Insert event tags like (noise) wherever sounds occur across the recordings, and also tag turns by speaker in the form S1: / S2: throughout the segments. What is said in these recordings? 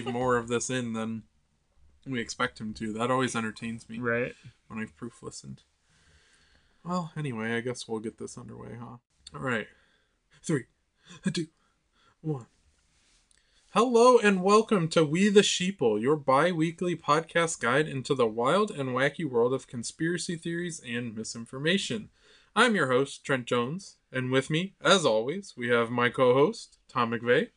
S1: leave more of this in than we expect him to. That always entertains me
S2: Right.
S1: when I've proof listened. Well, anyway, I guess we'll get this underway, huh? All right. Three, two, one. Hello and welcome to We the Sheeple, your bi weekly podcast guide into the wild and wacky world of conspiracy theories and misinformation. I'm your host, Trent Jones, and with me, as always, we have my co host, Tom McVeigh.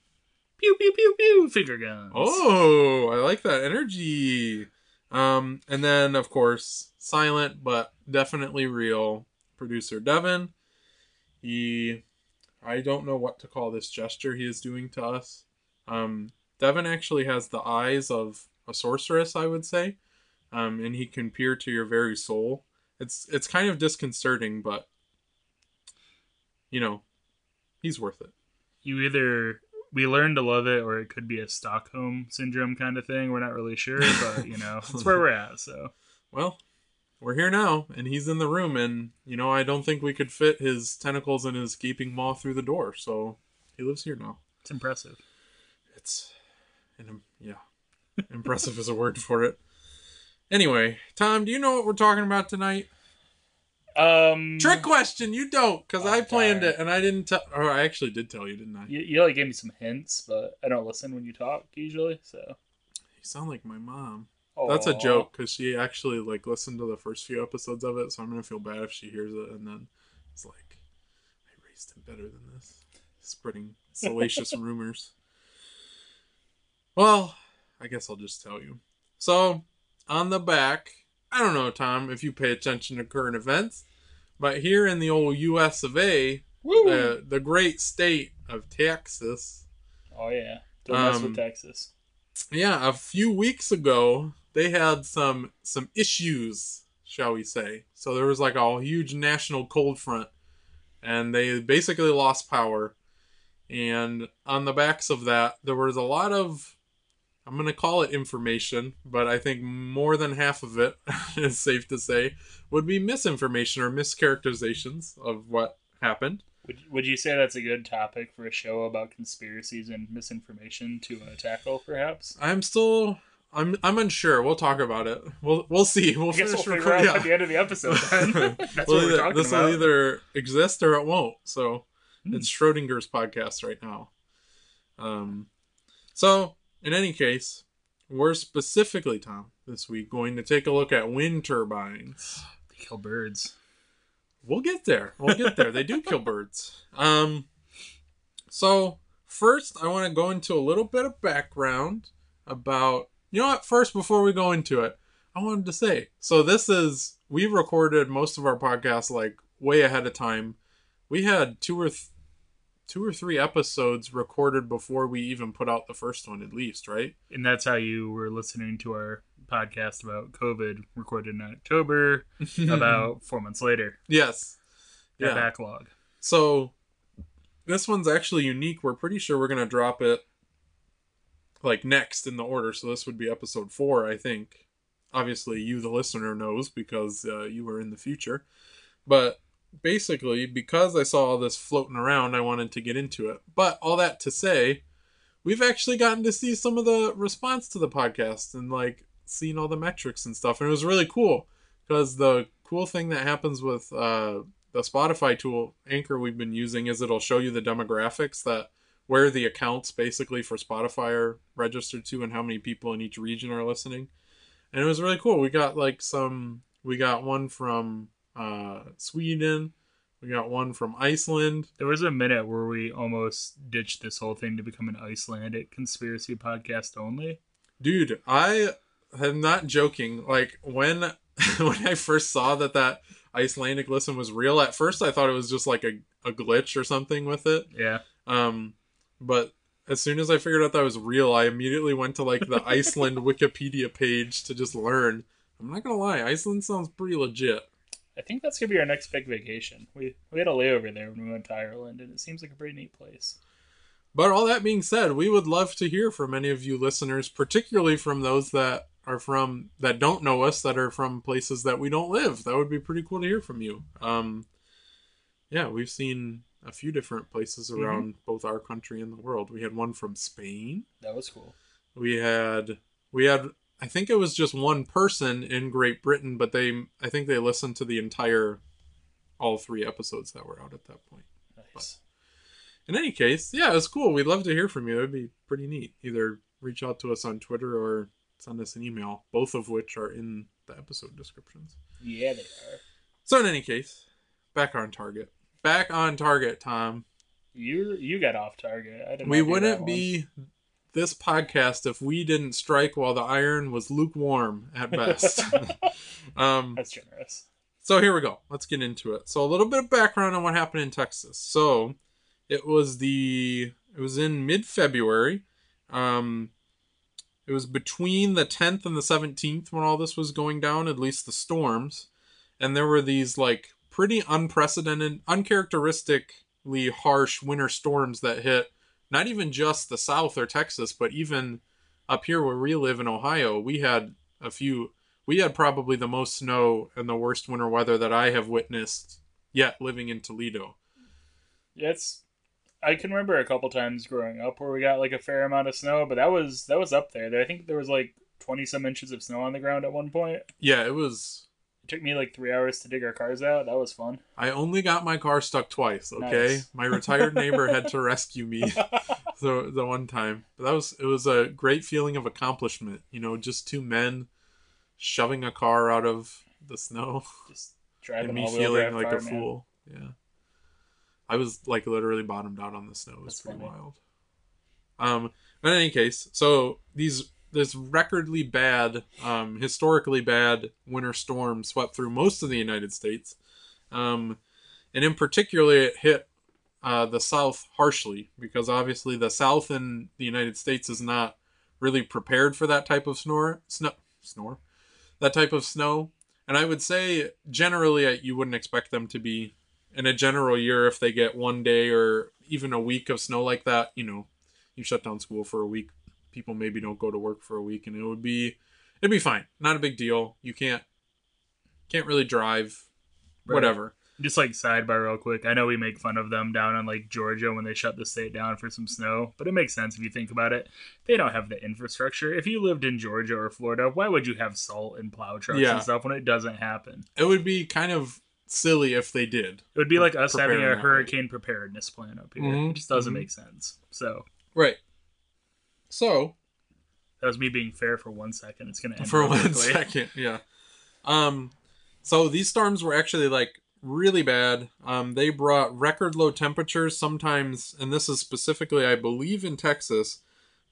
S2: Pew pew pew pew. Finger guns.
S1: Oh, I like that energy. Um, and then of course, silent but definitely real producer Devin. He, I don't know what to call this gesture he is doing to us. Um, Devin actually has the eyes of a sorceress, I would say, um, and he can peer to your very soul. It's it's kind of disconcerting, but you know, he's worth it.
S2: You either we learn to love it, or it could be a Stockholm syndrome kind of thing. We're not really sure, but you know, (laughs) that's where we're at. So
S1: Well, we're here now, and he's in the room, and you know I don't think we could fit his tentacles and his gaping maw through the door, so he lives here now.
S2: it's impressive.
S1: It's, and yeah, impressive is a word for it. Anyway, Tom, do you know what we're talking about tonight?
S2: Um,
S1: Trick question. You don't, because
S2: Oh,
S1: I planned
S2: darn.
S1: it, and I didn't tell. Or I actually did tell you, didn't I?
S2: You, you like gave me some hints, but I don't listen when you talk usually. So
S1: You sound like my mom. That's a joke because she actually like listened to the first few episodes of it, so I'm gonna feel bad if she hears it and then it's like, I raised him better than this, spreading salacious (laughs) rumors. Well, I guess I'll just tell you. So, on the back, I don't know, Tom, if you pay attention to current events, but here in the old U.S. of A, uh, the great state of Texas,
S2: oh yeah, don't mess
S1: um,
S2: with Texas.
S1: yeah a few weeks ago they had some some issues shall we say so there was like a huge national cold front and they basically lost power and on the backs of that there was a lot of i'm going to call it information but i think more than half of it (laughs) is safe to say would be misinformation or mischaracterizations of what happened
S2: Would Would you say that's a good topic for a show about conspiracies and misinformation to uh, tackle? Perhaps.
S1: i'm still i'm i'm unsure we'll talk about it we'll we'll see we'll
S2: I guess we'll
S1: finish
S2: figure out
S1: recording
S2: at the end of the episode. Then (laughs) that's
S1: Well,
S2: what we're
S1: either- this
S2: about.
S1: will either exist or it won't. So
S2: Hmm.
S1: it's Schrodinger's podcast right now. Um, so in any case, we're specifically Tom this week going to take a look at wind turbines.
S2: They kill birds.
S1: We'll get there. We'll get there. they do kill (laughs) birds. Um, so first, I want to go into a little bit of background about. You know what? First, before we go into it, I wanted to say. So this is we recorded most of our podcasts like way ahead of time. We had two or th- two or three episodes recorded before we even put out the first one, at least, right?
S2: And that's how you were listening to our podcast about COVID, recorded in October, (laughs) about four months later.
S1: yes, yeah.
S2: backlog.
S1: So this one's actually unique. We're pretty sure we're gonna drop it like next in the order. So this would be episode four, I think. Obviously, you, the listener, knows because uh, you were in the future. But basically, because I saw all this floating around, I wanted to get into it. But all that to say, we've actually gotten to see some of the response to the podcast and like seen all the metrics and stuff, and it was really cool because the cool thing that happens with uh, the Spotify tool Anchor we've been using is it'll show you the demographics that where the accounts basically for Spotify are registered to and how many people in each region are listening. And it was really cool. We got like some we got one from uh Sweden, we got one from Iceland.
S2: There was a minute where we almost ditched this whole thing to become an Icelandic conspiracy podcast only.
S1: Dude, I am not joking. Like when (laughs) when I first saw that that Icelandic listen was real, at first I thought it was just like a, a glitch or something with it.
S2: Yeah.
S1: Um, but as soon as I figured out that was real, I immediately went to like the (laughs) Iceland Wikipedia page to just learn. I'm not gonna lie, Iceland sounds pretty legit.
S2: I think that's gonna be our next big vacation. We we had a layover there when we went to Ireland, and it seems like a pretty neat place.
S1: But all that being said, we would love to hear from any of you listeners, particularly from those that are from that don't know us, that are from places that we don't live. That would be pretty cool to hear from you. Um, yeah, we've seen a few different places
S2: Mm-hmm.
S1: around both our country and the world. We had one from Spain.
S2: That was cool.
S1: We had we had I think it was just one person in Great Britain, but they I think they listened to the entire all three episodes that were out at that point.
S2: Nice.
S1: In any case, yeah, it's cool. We'd love to hear from you. It'd be pretty neat. Either reach out to us on Twitter or send us an email, both of which are in the episode descriptions.
S2: Yeah, they are.
S1: So in any case, back on target. Back on target, Tom.
S2: You you got off target. I didn't.
S1: We wouldn't be this podcast if we didn't strike while the iron was lukewarm at best. (laughs) (laughs) um,
S2: That's generous.
S1: so here we go. Let's get into it. So a little bit of background on what happened in Texas. So it was the it was in mid February. Um, it was between the 10th and the 17th when all this was going down, at least the storms. And there were these like pretty unprecedented, uncharacteristically harsh winter storms that hit not even just the South or Texas, but even up here where we live in Ohio. We had a few, we had probably the most snow and the worst winter weather that I have witnessed yet living in Toledo.
S2: Yeah, it's. I can remember a couple times growing up where we got like a fair amount of snow, but that was that was up there. I think there was like twenty some inches of snow on the ground at one point.
S1: Yeah, it was.
S2: Took me like three hours to dig our cars out. That was fun.
S1: I only got my car stuck twice. Okay,
S2: Nice.
S1: my retired neighbor had to (laughs) rescue me (laughs) the the one time. But that was it was a great feeling of accomplishment. You know, just two men shoving a car out of the snow
S2: Just (laughs)
S1: and me feeling like
S2: car,
S1: a
S2: man.
S1: fool. Yeah, I was like literally bottomed out on the snow. It was
S2: That's
S1: pretty
S2: funny.
S1: wild. Um, but in any case, so these this recordly bad, um, historically bad winter storm swept through most of the United States, um, and in particular, it hit uh, the South harshly because obviously the South in the United States is not really prepared for that type of snore, snow, snore, that type of snow. And I would say generally you wouldn't expect them to be in a general year if they get one day or even a week of snow like that. You know, you shut down school for a week, people maybe don't go to work for a week, and it would be it'd be fine, not a big deal. You can't can't really drive,
S2: Right.
S1: whatever.
S2: Just like sidebar, real quick. I know we make fun of them down in like Georgia when they shut the state down for some snow, but it makes sense if you think about it. They don't have the infrastructure. If you lived in Georgia or Florida, why would you have salt and plow trucks
S1: Yeah.
S2: and stuff when it doesn't happen?
S1: It would be kind of silly if they did.
S2: It would be like us having a hurricane preparedness plan up here.
S1: Mhm,
S2: It just doesn't
S1: mhm.
S2: make sense. So
S1: Right. So
S2: that was me being fair for one second. It's gonna end
S1: for
S2: real
S1: one
S2: quickly. (laughs)
S1: second, yeah. Um, so these storms were actually like really bad. Um, they brought record low temperatures sometimes, and this is specifically, I believe, in Texas.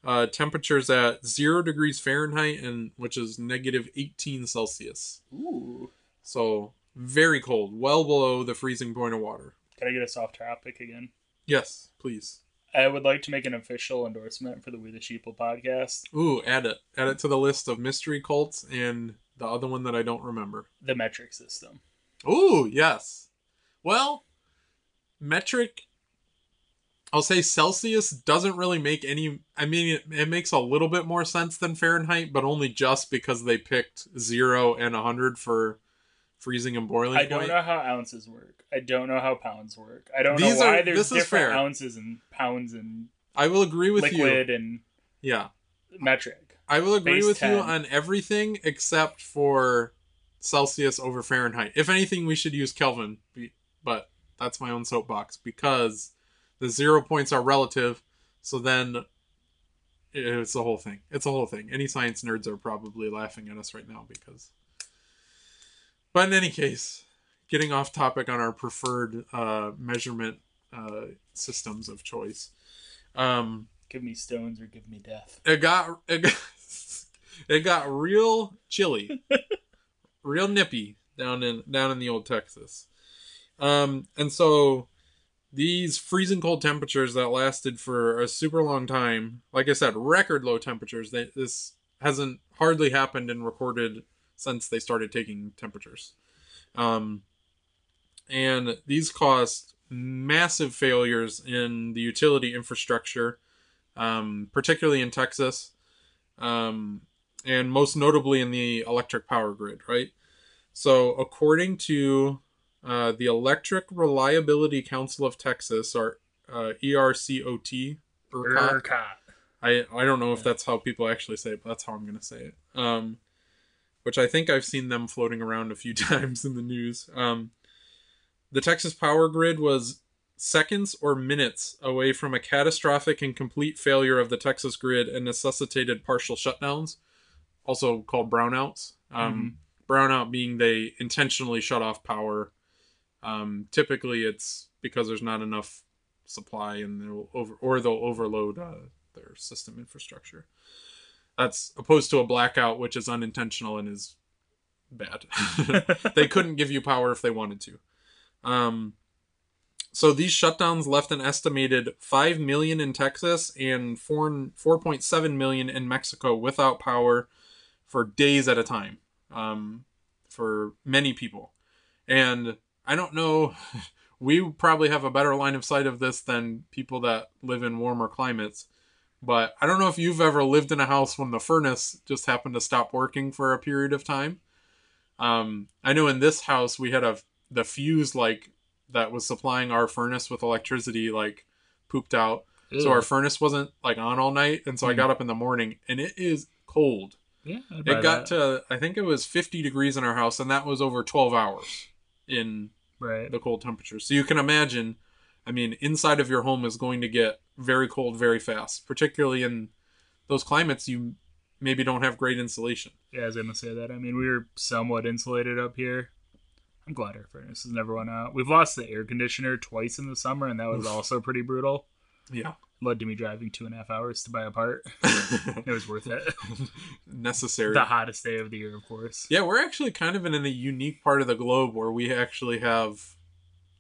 S1: Uh, temperatures at zero degrees Fahrenheit and which is negative 18 Celsius.
S2: Ooh.
S1: So very cold, well below the freezing point of water.
S2: Can I get a soft topic again?
S1: Yes, please.
S2: I would like to make an official endorsement for the We the Sheeple podcast.
S1: Ooh, add it. Add it to the list of mystery cults and the other one that I don't remember.
S2: The metric system.
S1: Ooh, yes. Well, metric. I'll say Celsius doesn't really make any. I mean, it, it makes a little bit more sense than Fahrenheit, but only just because they picked zero and a hundred for freezing and boiling
S2: I
S1: point.
S2: don't know how ounces work. I don't know how pounds work. I don't
S1: These
S2: know why
S1: are-
S2: there's
S1: this is
S2: different
S1: fair.
S2: ounces and pounds and
S1: I will agree with you.
S2: liquid and
S1: Yeah,
S2: metric.
S1: I will agree
S2: Base
S1: with you on everything except for Celsius over Fahrenheit. If anything, we should use Kelvin, but that's my own soapbox because the zero points are relative. So then it's the whole thing. It's a whole thing. Any science nerds are probably laughing at us right now because. But in any case, getting off topic on our preferred uh, measurement uh, systems of choice. Um,
S2: Give me stones or give me death.
S1: it got it got, (laughs) it got real chilly, (laughs) real nippy down in down in the old Texas. Um, and so these freezing cold temperatures that lasted for a super long time, like I said, record low temperatures. They, this hasn't hardly happened in recorded since they started taking temperatures. Um, and these caused massive failures in the utility infrastructure, um, particularly in Texas, um, and most notably in the electric power grid, right? So, according to uh, the Electric Reliability Council of Texas, or uh, ERCOT, ERCOT. I I don't know if that's how people actually say it, but that's how I'm gonna say it. Um, which I think I've seen them floating around a few (laughs) times in the news. Um, the Texas power grid was seconds or minutes away from a catastrophic and complete failure of the Texas grid and necessitated partial shutdowns, also called brownouts. Um, Brownout being they intentionally shut off power. Um, typically, it's because there's not enough supply and they'll over or they'll overload uh, their system infrastructure. That's opposed to a blackout, which is unintentional and is bad. (laughs) they (laughs) couldn't give you power if they wanted to. Um, so these shutdowns left an estimated 5 million in Texas and 4, 4.7 million in Mexico without power for days at a time um, for many people. And I don't know, (laughs) we probably have a better line of sight of this than people that live in warmer climates. But I don't know if you've ever lived in a house when the furnace just happened to stop working for a period of time. Um, I know in this house we had a the fuse like that was supplying our furnace with electricity like pooped out. So our furnace wasn't like on all night, and so I
S2: Hmm.
S1: got up in the morning, and it is cold.
S2: yeah,
S1: It got
S2: that.
S1: to I think it was 50 degrees in our house, and that was over 12 hours in
S2: right.
S1: the cold temperatures. So you can imagine, I mean, inside of your home is going to get very cold very fast, particularly in those climates you maybe don't have great insulation.
S2: Yeah, I was gonna say that. I mean, we were somewhat insulated up here. I'm glad our furnace has never went out. We've lost the air conditioner twice in the summer, and that was also pretty brutal.
S1: Yeah.
S2: Led to me driving two and a half hours to buy a part. (laughs) It was worth it. (laughs)
S1: Necessary.
S2: the hottest day of the year, of course.
S1: Yeah, we're actually kind of in a unique part of the globe where we actually have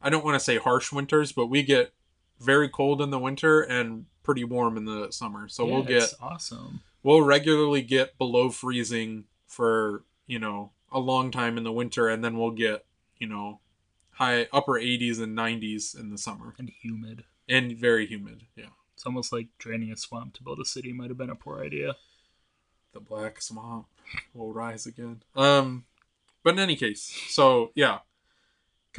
S1: I don't want to say harsh winters, but we get very cold in the winter and pretty warm in the summer. So
S2: Yeah,
S1: we'll get
S2: awesome.
S1: we'll regularly get below freezing for, you know, a long time in the winter and then we'll get, you know, high upper 80s and 90s in the summer
S2: And humid.
S1: and very humid. Yeah.
S2: It's almost like draining a swamp to build a city might have been a poor idea.
S1: the black swamp will rise again. Um, but in any case, so yeah,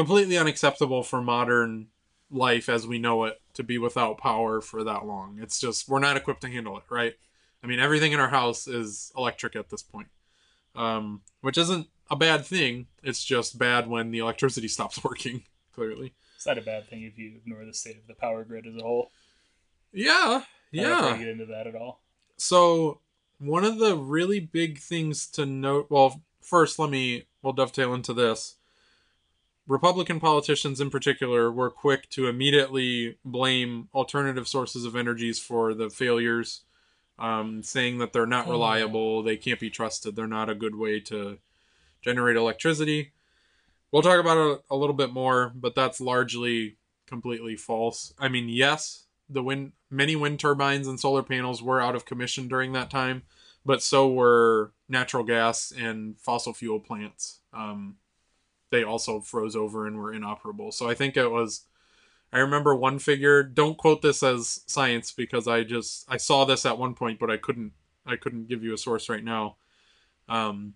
S1: completely unacceptable for modern life as we know it to be without power for that long. It's just we're not equipped to handle it, right? I mean, everything in our house is electric at this point, um, which isn't a bad thing. It's just bad when the electricity (laughs) stops working. Clearly,
S2: It's not a bad thing if you ignore the state of the power grid as a whole.
S1: yeah,
S2: I don't
S1: yeah.
S2: Get into that at all.
S1: So one of the really big things to note well first let me we'll dovetail into this republican politicians in particular were quick to immediately blame alternative sources of energies for the failures um, saying that they're not
S2: Oh.
S1: reliable they can't be trusted they're not a good way to generate electricity. We'll talk about it a little bit more but that's largely completely false. I mean yes the wind many wind turbines and solar panels were out of commission during that time but so were natural gas and fossil fuel plants. Um, they also froze over and were inoperable. So i think it was i remember one figure don't quote this as science because i just i saw this at one point but i couldn't i couldn't give you a source right now. Um,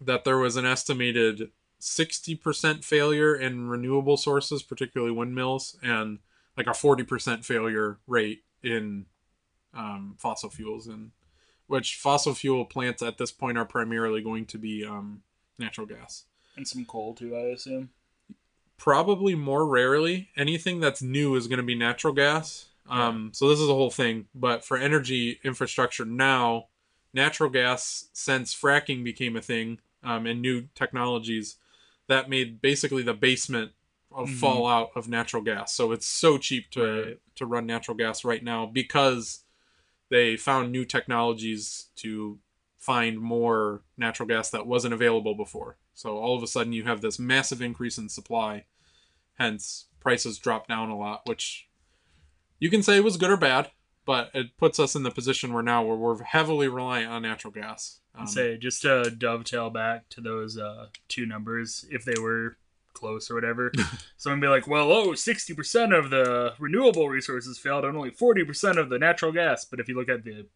S1: that there was an estimated 60% failure in renewable sources particularly windmills and like a 40% failure rate in um, fossil fuels. And which fossil fuel plants at this point are primarily going to be um, natural gas
S2: And some coal too, I assume.
S1: probably more rarely anything that's new is going to be natural gas um, so this is a whole thing but for energy infrastructure now natural gas since fracking became a thing um, and new technologies that made basically the basement of
S2: Mhm.
S1: fallout of natural gas so it's so cheap to
S2: Right.
S1: to run natural gas right now because they found new technologies to find more natural gas that wasn't available before. So all of a sudden you have this massive increase in supply. Hence prices drop down a lot, which you can say was good or bad, but it puts us in the position we're now where we're heavily reliant on natural gas. Um,
S2: say just to dovetail back to those uh, two numbers, if they were close or whatever, (laughs) someone be like, "Well, oh, 60% of the renewable resources failed, and only 40% of the natural gas." But if you look at the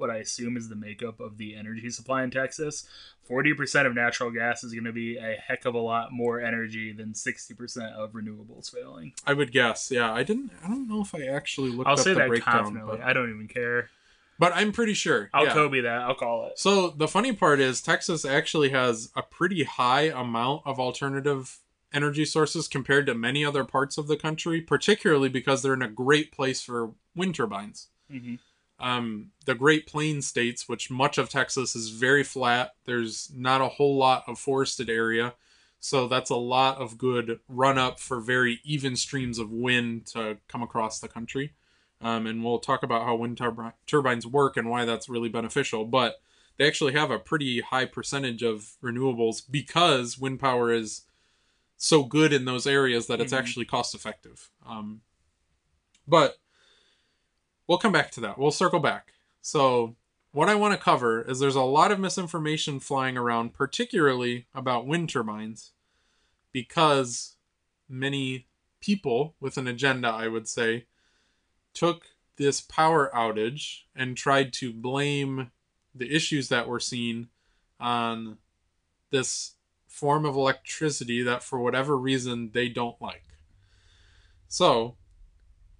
S2: what I assume is the makeup of the energy supply in Texas, 40% of natural gas is going to be a heck of a lot more energy than 60% of renewables failing.
S1: I would guess. Yeah, I didn't. I don't know if I actually looked
S2: I'll
S1: up
S2: say
S1: the
S2: that
S1: breakdown,
S2: confidently.
S1: but,
S2: I don't even care.
S1: but I'm pretty sure.
S2: I'll
S1: yeah.
S2: Kobe that. I'll call it.
S1: So the funny part is Texas actually has a pretty high amount of alternative energy sources compared to many other parts of the country, particularly because they're in a great place for wind turbines.
S2: hmm
S1: Um, the Great Plains states, which much of Texas is very flat, there's not a whole lot of forested area. So that's a lot of good run up for very even streams of wind to come across the country. Um, and we'll talk about how wind turbi- turbines work and why that's really beneficial. But they actually have a pretty high percentage of renewables because wind power is so good in those areas that it's
S2: Mhm.
S1: actually cost effective. Um, but we'll come back to that. We'll circle back. So, what I want to cover is there's a lot of misinformation flying around, particularly about wind turbines, because many people with an agenda, I would say, took this power outage and tried to blame the issues that were seen on this form of electricity that for whatever reason they don't like. So,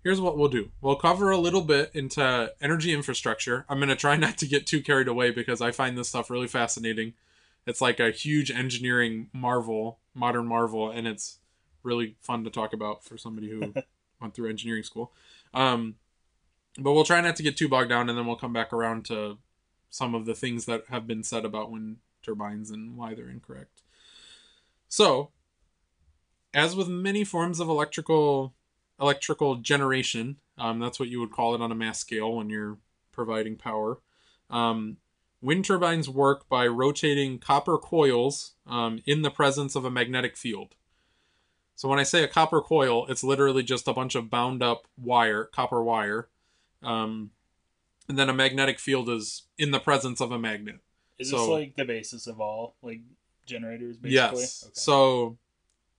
S1: here's what we'll do. We'll cover a little bit into energy infrastructure. I'm going to try not to get too carried away because I find this stuff really fascinating. It's like a huge engineering marvel, modern marvel, and it's really fun to talk about for somebody who (laughs) went through engineering school. Um, but we'll try not to get too bogged down, and then we'll come back around to some of the things that have been said about wind turbines and why they're incorrect. So, as with many forms of electrical electrical generation, um, that's what you would call it on a mass scale when you're providing power. Um, wind turbines work by rotating copper coils um, in the presence of a magnetic field. So when I say a copper coil, it's literally just a bunch of bound up wire, copper wire, um, and then a magnetic field is in the presence of a magnet.
S2: Is
S1: So-
S2: this like the basis of all like generators? Basically.
S1: Yes.
S2: Okay.
S1: So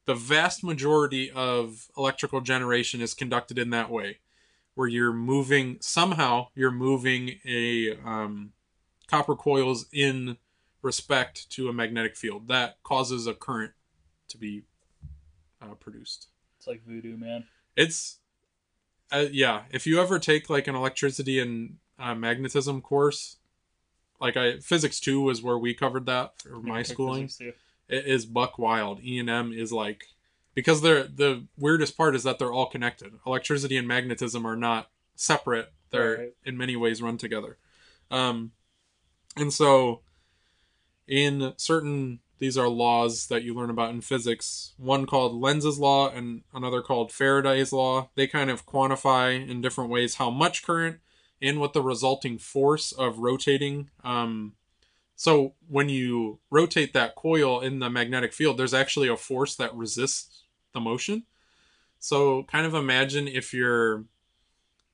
S1: the vast majority of electrical generation is conducted in that way, where you're moving somehow you're moving a um, copper coils in respect to a magnetic field that causes a current to be uh, produced.
S2: it's like voodoo, man.
S1: It's uh, yeah. If you ever take like an electricity and uh, magnetism course, like I physics two was where we covered that for my
S2: Yeah,
S1: schooling is buck wild. E and M is like because they're the weirdest part is that they're all connected. Electricity and magnetism are not separate. They're
S2: Right.
S1: in many ways run together. Um, and so in certain these are laws that you learn about in physics. One called Lenz's law and another called Faraday's law. They kind of quantify in different ways how much current and what the resulting force of rotating um, so when you rotate that coil in the magnetic field, there's actually a force that resists the motion. So kind of imagine if you're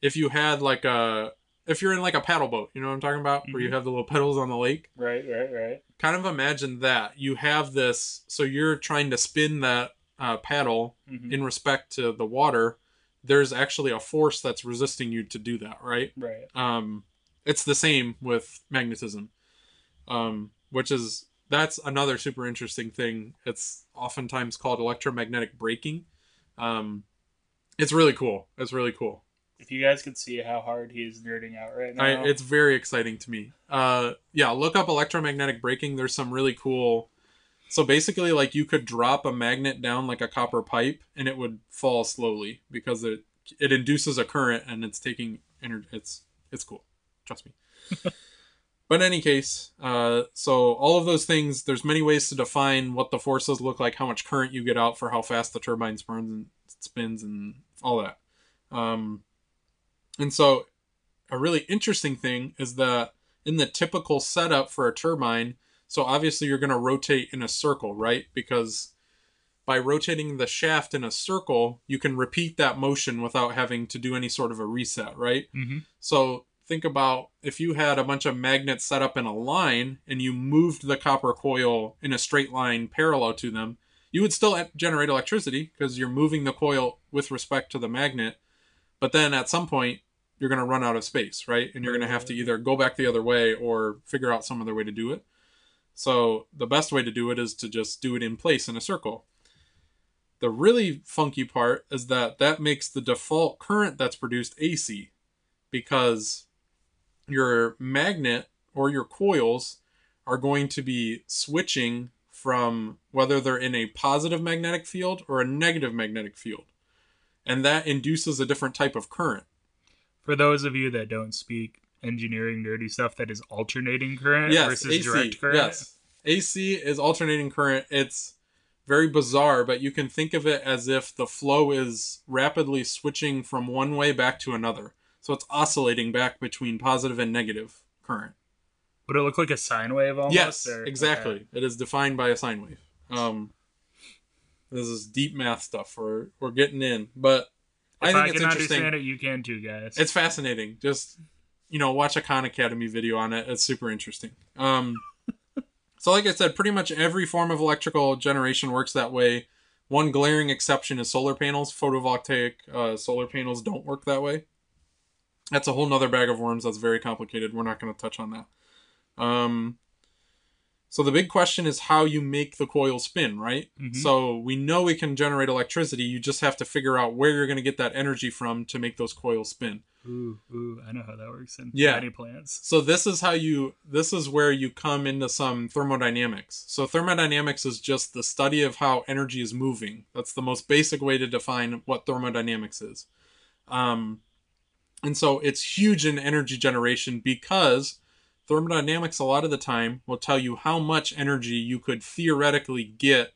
S1: if you had like a if you're in like a paddle boat, you know what I'm talking about, where you
S2: Mhm.
S1: have the little pedals on the lake.
S2: Right, right, right.
S1: Kind of imagine that you have this. So you're trying to spin that uh, paddle
S2: Mhm.
S1: in respect to the water. There's actually a force that's resisting you to do that, right?
S2: Right.
S1: um it's the same with magnetism um which is that's another super interesting thing. It's oftentimes called electromagnetic braking. Um it's really cool. It's really cool.
S2: If you guys could see how hard he is nerding out right now,
S1: I, it's very exciting to me. Uh yeah look up electromagnetic braking. There's some really cool so basically like you could drop a magnet down like a copper pipe and it would fall slowly because it it induces a current and it's taking energy it's it's cool. Trust me (laughs) but in any case uh so all of those things there's many ways to define what the forces look like how much current you get out for how fast the turbine spins and spins and all that um and so a really interesting thing is that in the typical setup for a turbine, so obviously you're going to rotate in a circle, right? Because by rotating the shaft in a circle, you can repeat that motion without having to do any sort of a reset, right?
S2: Mhm.
S1: So think about if you had a bunch of magnets set up in a line and you moved the copper coil in a straight line parallel to them, you would still generate electricity because you're moving the coil with respect to the magnet. But then at some point, you're going to run out of space, right? And you're going to have to mm-hmm. either go back the other way or figure out some other way to do it. So the best way to do it is to just do it in place in a circle. The really funky part is that that makes the default current that's produced AC because your magnet or your coils are going to be switching from whether they're in a positive magnetic field or a negative magnetic field. And that induces a different type of current.
S2: For those of you that don't speak engineering nerdy stuff, that is alternating current
S1: Yes,
S2: versus
S1: AC.
S2: direct current.
S1: Yes. AC is alternating current. It's very bizarre, but you can think of it as if the flow is rapidly switching from one way back to another. So it's oscillating back between positive and negative current.
S2: Would it look like a sine wave almost?
S1: yes,
S2: or-
S1: exactly.
S2: okay.
S1: It is defined by a sine wave. Um, this is deep math stuff. We're we're getting in, but I think
S2: I,
S1: it's
S2: can
S1: interesting.
S2: understand it, you can too, guys.
S1: It's fascinating. Just you know, watch a Khan Academy video on it. It's super interesting. Um, (laughs) so, like I said, pretty much every form of electrical generation works that way. One glaring exception is solar panels. Photovoltaic uh, solar panels don't work that way. That's a whole nother bag of worms. That's very complicated. We're not going to touch on that. Um, so the big question is how you make the coil spin, right?
S2: Mhm.
S1: So we know we can generate electricity. You just have to figure out where you're going to get that energy from to make those coils spin.
S2: ooh, ooh, I know how that works in
S1: Yeah.
S2: many plants.
S1: So this is how you this is where you come into some thermodynamics. So thermodynamics is just the study of how energy is moving. That's the most basic way to define what thermodynamics is. Um and so it's huge in energy generation because thermodynamics a lot of the time will tell you how much energy you could theoretically get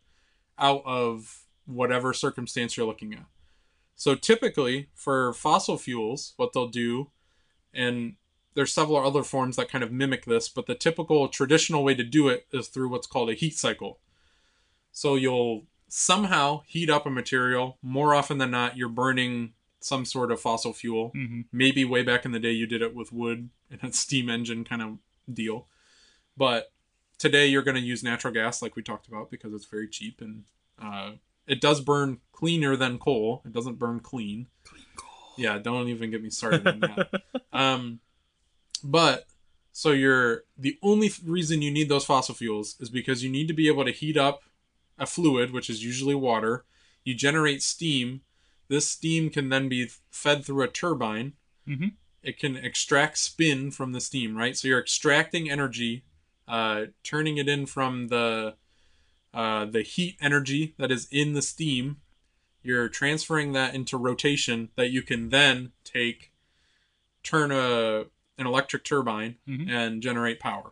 S1: out of whatever circumstance you're looking at. So typically for fossil fuels, what they'll do and there's several other forms that kind of mimic this, but the typical traditional way to do it is through what's called a heat cycle. So you'll somehow heat up a material. More often than not, you're burning some sort of fossil fuel.
S2: hmm
S1: Maybe way back in the day, you did it with wood and a steam engine kind of deal. But today, you're going to use natural gas, like we talked about, because it's very cheap and uh, it does burn cleaner than coal. It doesn't burn clean.
S2: Clean coal.
S1: Yeah, don't even get me started on that. (laughs) Um, but so you're the only th- reason you need those fossil fuels is because you need to be able to heat up a fluid, which is usually water. You generate steam. This steam can then be fed through a turbine.
S2: Mhm.
S1: It can extract spin from the steam, right? So you're extracting energy, uh, turning it in from the uh, the heat energy that is in the steam. You're transferring that into rotation that you can then take, turn a an electric turbine
S2: Mhm.
S1: and generate power.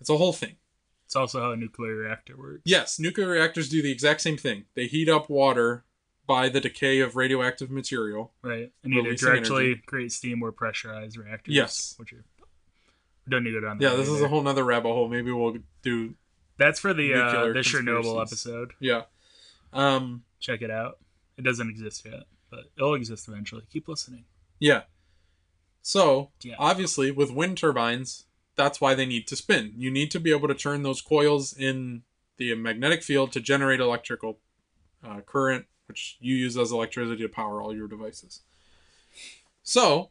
S1: It's a whole thing.
S2: It's also how a nuclear reactor works.
S1: Yes, nuclear reactors do the exact same thing. They heat up water by the decay of radioactive material.
S2: Right. And either directly
S1: energy.
S2: create steam or pressurized reactors.
S1: Yes.
S2: Which are we don't need to go down
S1: Yeah, this is a whole nother rabbit hole. Maybe we'll do
S2: That's for the uh, the Chernobyl episode.
S1: yeah. Um
S2: Check it out. It doesn't exist yet, but it'll exist eventually. Keep listening.
S1: yeah. So,
S2: Yeah.
S1: obviously with wind turbines, that's why they need to spin. You need to be able to turn those coils in the magnetic field to generate electrical uh, current, which you use as electricity to power all your devices. So,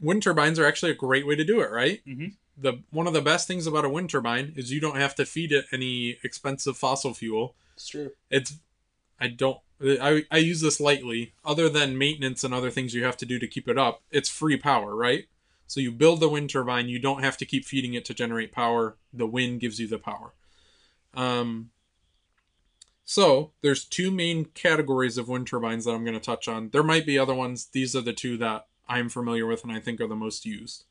S1: wind turbines are actually a great way to do it, right?
S2: Mhm.
S1: The one of the best things about a wind turbine is you don't have to feed it any expensive fossil fuel.
S2: It's true.
S1: It's I don't I, I use this lightly. Other than maintenance and other things you have to do to keep it up, it's free power, right? So you build the wind turbine, you don't have to keep feeding it to generate power. The wind gives you the power. Um, so there's two main categories of wind turbines that I'm going to touch on. There might be other ones. These are the two that I'm familiar with and I think are the most used.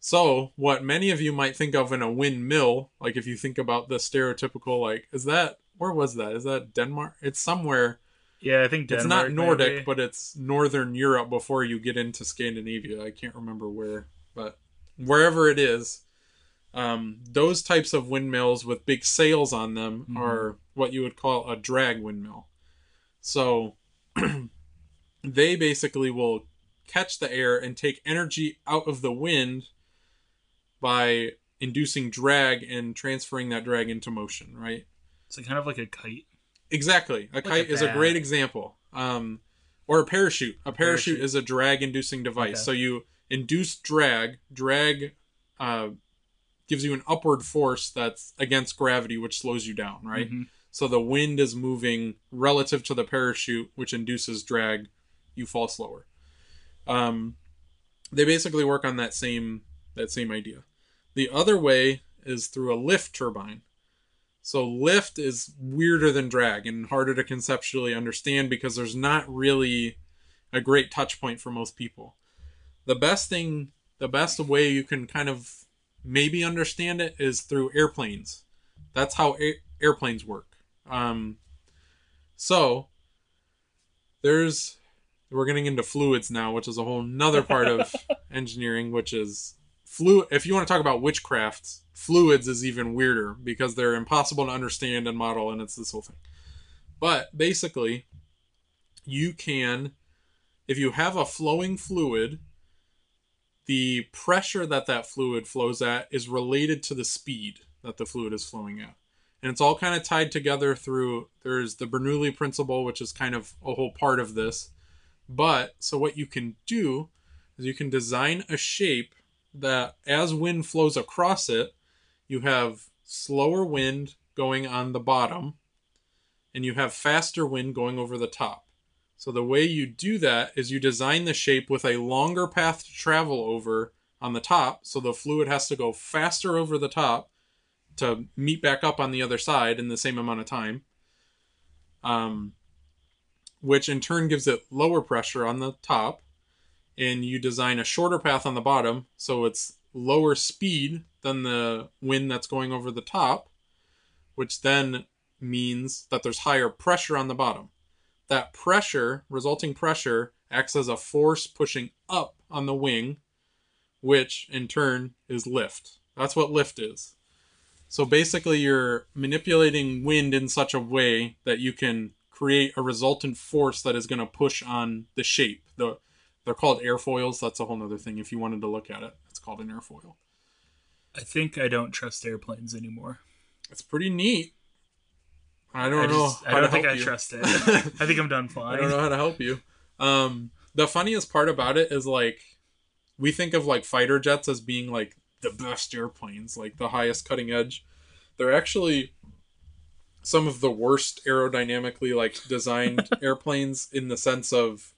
S1: So what many of you might think of in a windmill, like if you think about the stereotypical, like is that where was that? Is that Denmark? It's somewhere.
S2: Yeah, I think Denmark,
S1: it's not Nordic,
S2: maybe.
S1: but it's northern Europe before you get into Scandinavia. I can't remember where, but wherever it is, um, those types of windmills with big sails on them
S2: Mhm.
S1: are what you would call a drag windmill. So (clears throat) they basically will catch the air and take energy out of the wind by inducing drag and transferring that drag into motion, right?
S2: it's kind of like a kite.
S1: Exactly. A
S2: Look
S1: kite is a great example. Um, or a parachute. A parachute,
S2: Parachute.
S1: is a drag inducing device.
S2: Okay.
S1: So you induce drag. Drag uh, gives you an upward force that's against gravity, which slows you down, right?
S2: Mhm.
S1: So the wind is moving relative to the parachute, which induces drag. You fall slower. Um, they basically work on that same that same idea. The other way is through a lift turbine. So lift is weirder than drag and harder to conceptually understand because there's not really a great touch point for most people. The best thing, the best way you can kind of maybe understand it is through airplanes. That's how air- airplanes work. Um, so there's we're getting into fluids now, which is a whole nother part of (laughs) engineering, which is flu. If you want to talk about witchcraft, fluids is even weirder because they're impossible to understand and model, and it's this whole thing. But basically, you can, if you have a flowing fluid, the pressure that that fluid flows at is related to the speed that the fluid is flowing at. And it's all kind of tied together through there's the Bernoulli principle, which is kind of a whole part of this. But so what you can do is you can design a shape that as wind flows across it, you have slower wind going on the bottom and you have faster wind going over the top. So the way you do that is you design the shape with a longer path to travel over on the top, so the fluid has to go faster over the top to meet back up on the other side in the same amount of time. Um, which in turn gives it lower pressure on the top, and you design a shorter path on the bottom, so it's lower speed than the wind that's going over the top, which then means that there's higher pressure on the bottom. That pressure, resulting pressure, acts as a force pushing up on the wing, which in turn is lift. That's what lift is. So basically, you're manipulating wind in such a way that you can create a resultant force that is going to push on the shape. The they're called airfoils. That's a whole other thing. If you wanted to look at it, it's called an airfoil.
S2: I think I don't trust airplanes anymore.
S1: It's pretty neat. I don't
S2: I,
S1: know.
S2: just, I
S1: how to
S2: don't think I
S1: you.
S2: trust it. (laughs) I think I'm done flying.
S1: I don't know how to help you. Um, the funniest part about it is like we think of like fighter jets as being like the best airplanes, like the highest cutting edge. They're actually some of the worst aerodynamically like designed (laughs) airplanes in the sense of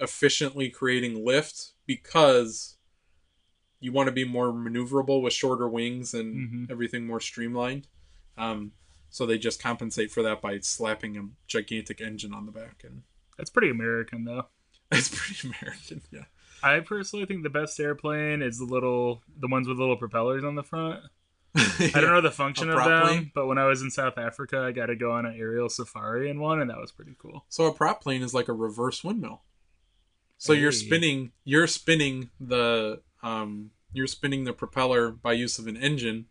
S1: efficiently creating lift because you want to be more maneuverable with shorter wings and
S2: Mhm.
S1: everything more streamlined. Um, so they just compensate for that by slapping a gigantic engine on the back and
S2: That's pretty American, though. (laughs)
S1: it's pretty American, yeah.
S2: I personally think the best airplane is the little, the ones with little propellers on the front. (laughs) I don't know the function of them,
S1: plane?
S2: but when I was in South Africa, I got to go on an aerial safari in one, and that was pretty cool.
S1: So a prop plane is like a reverse windmill. So you're spinning, you're spinning the, um, you're spinning the propeller by use of an engine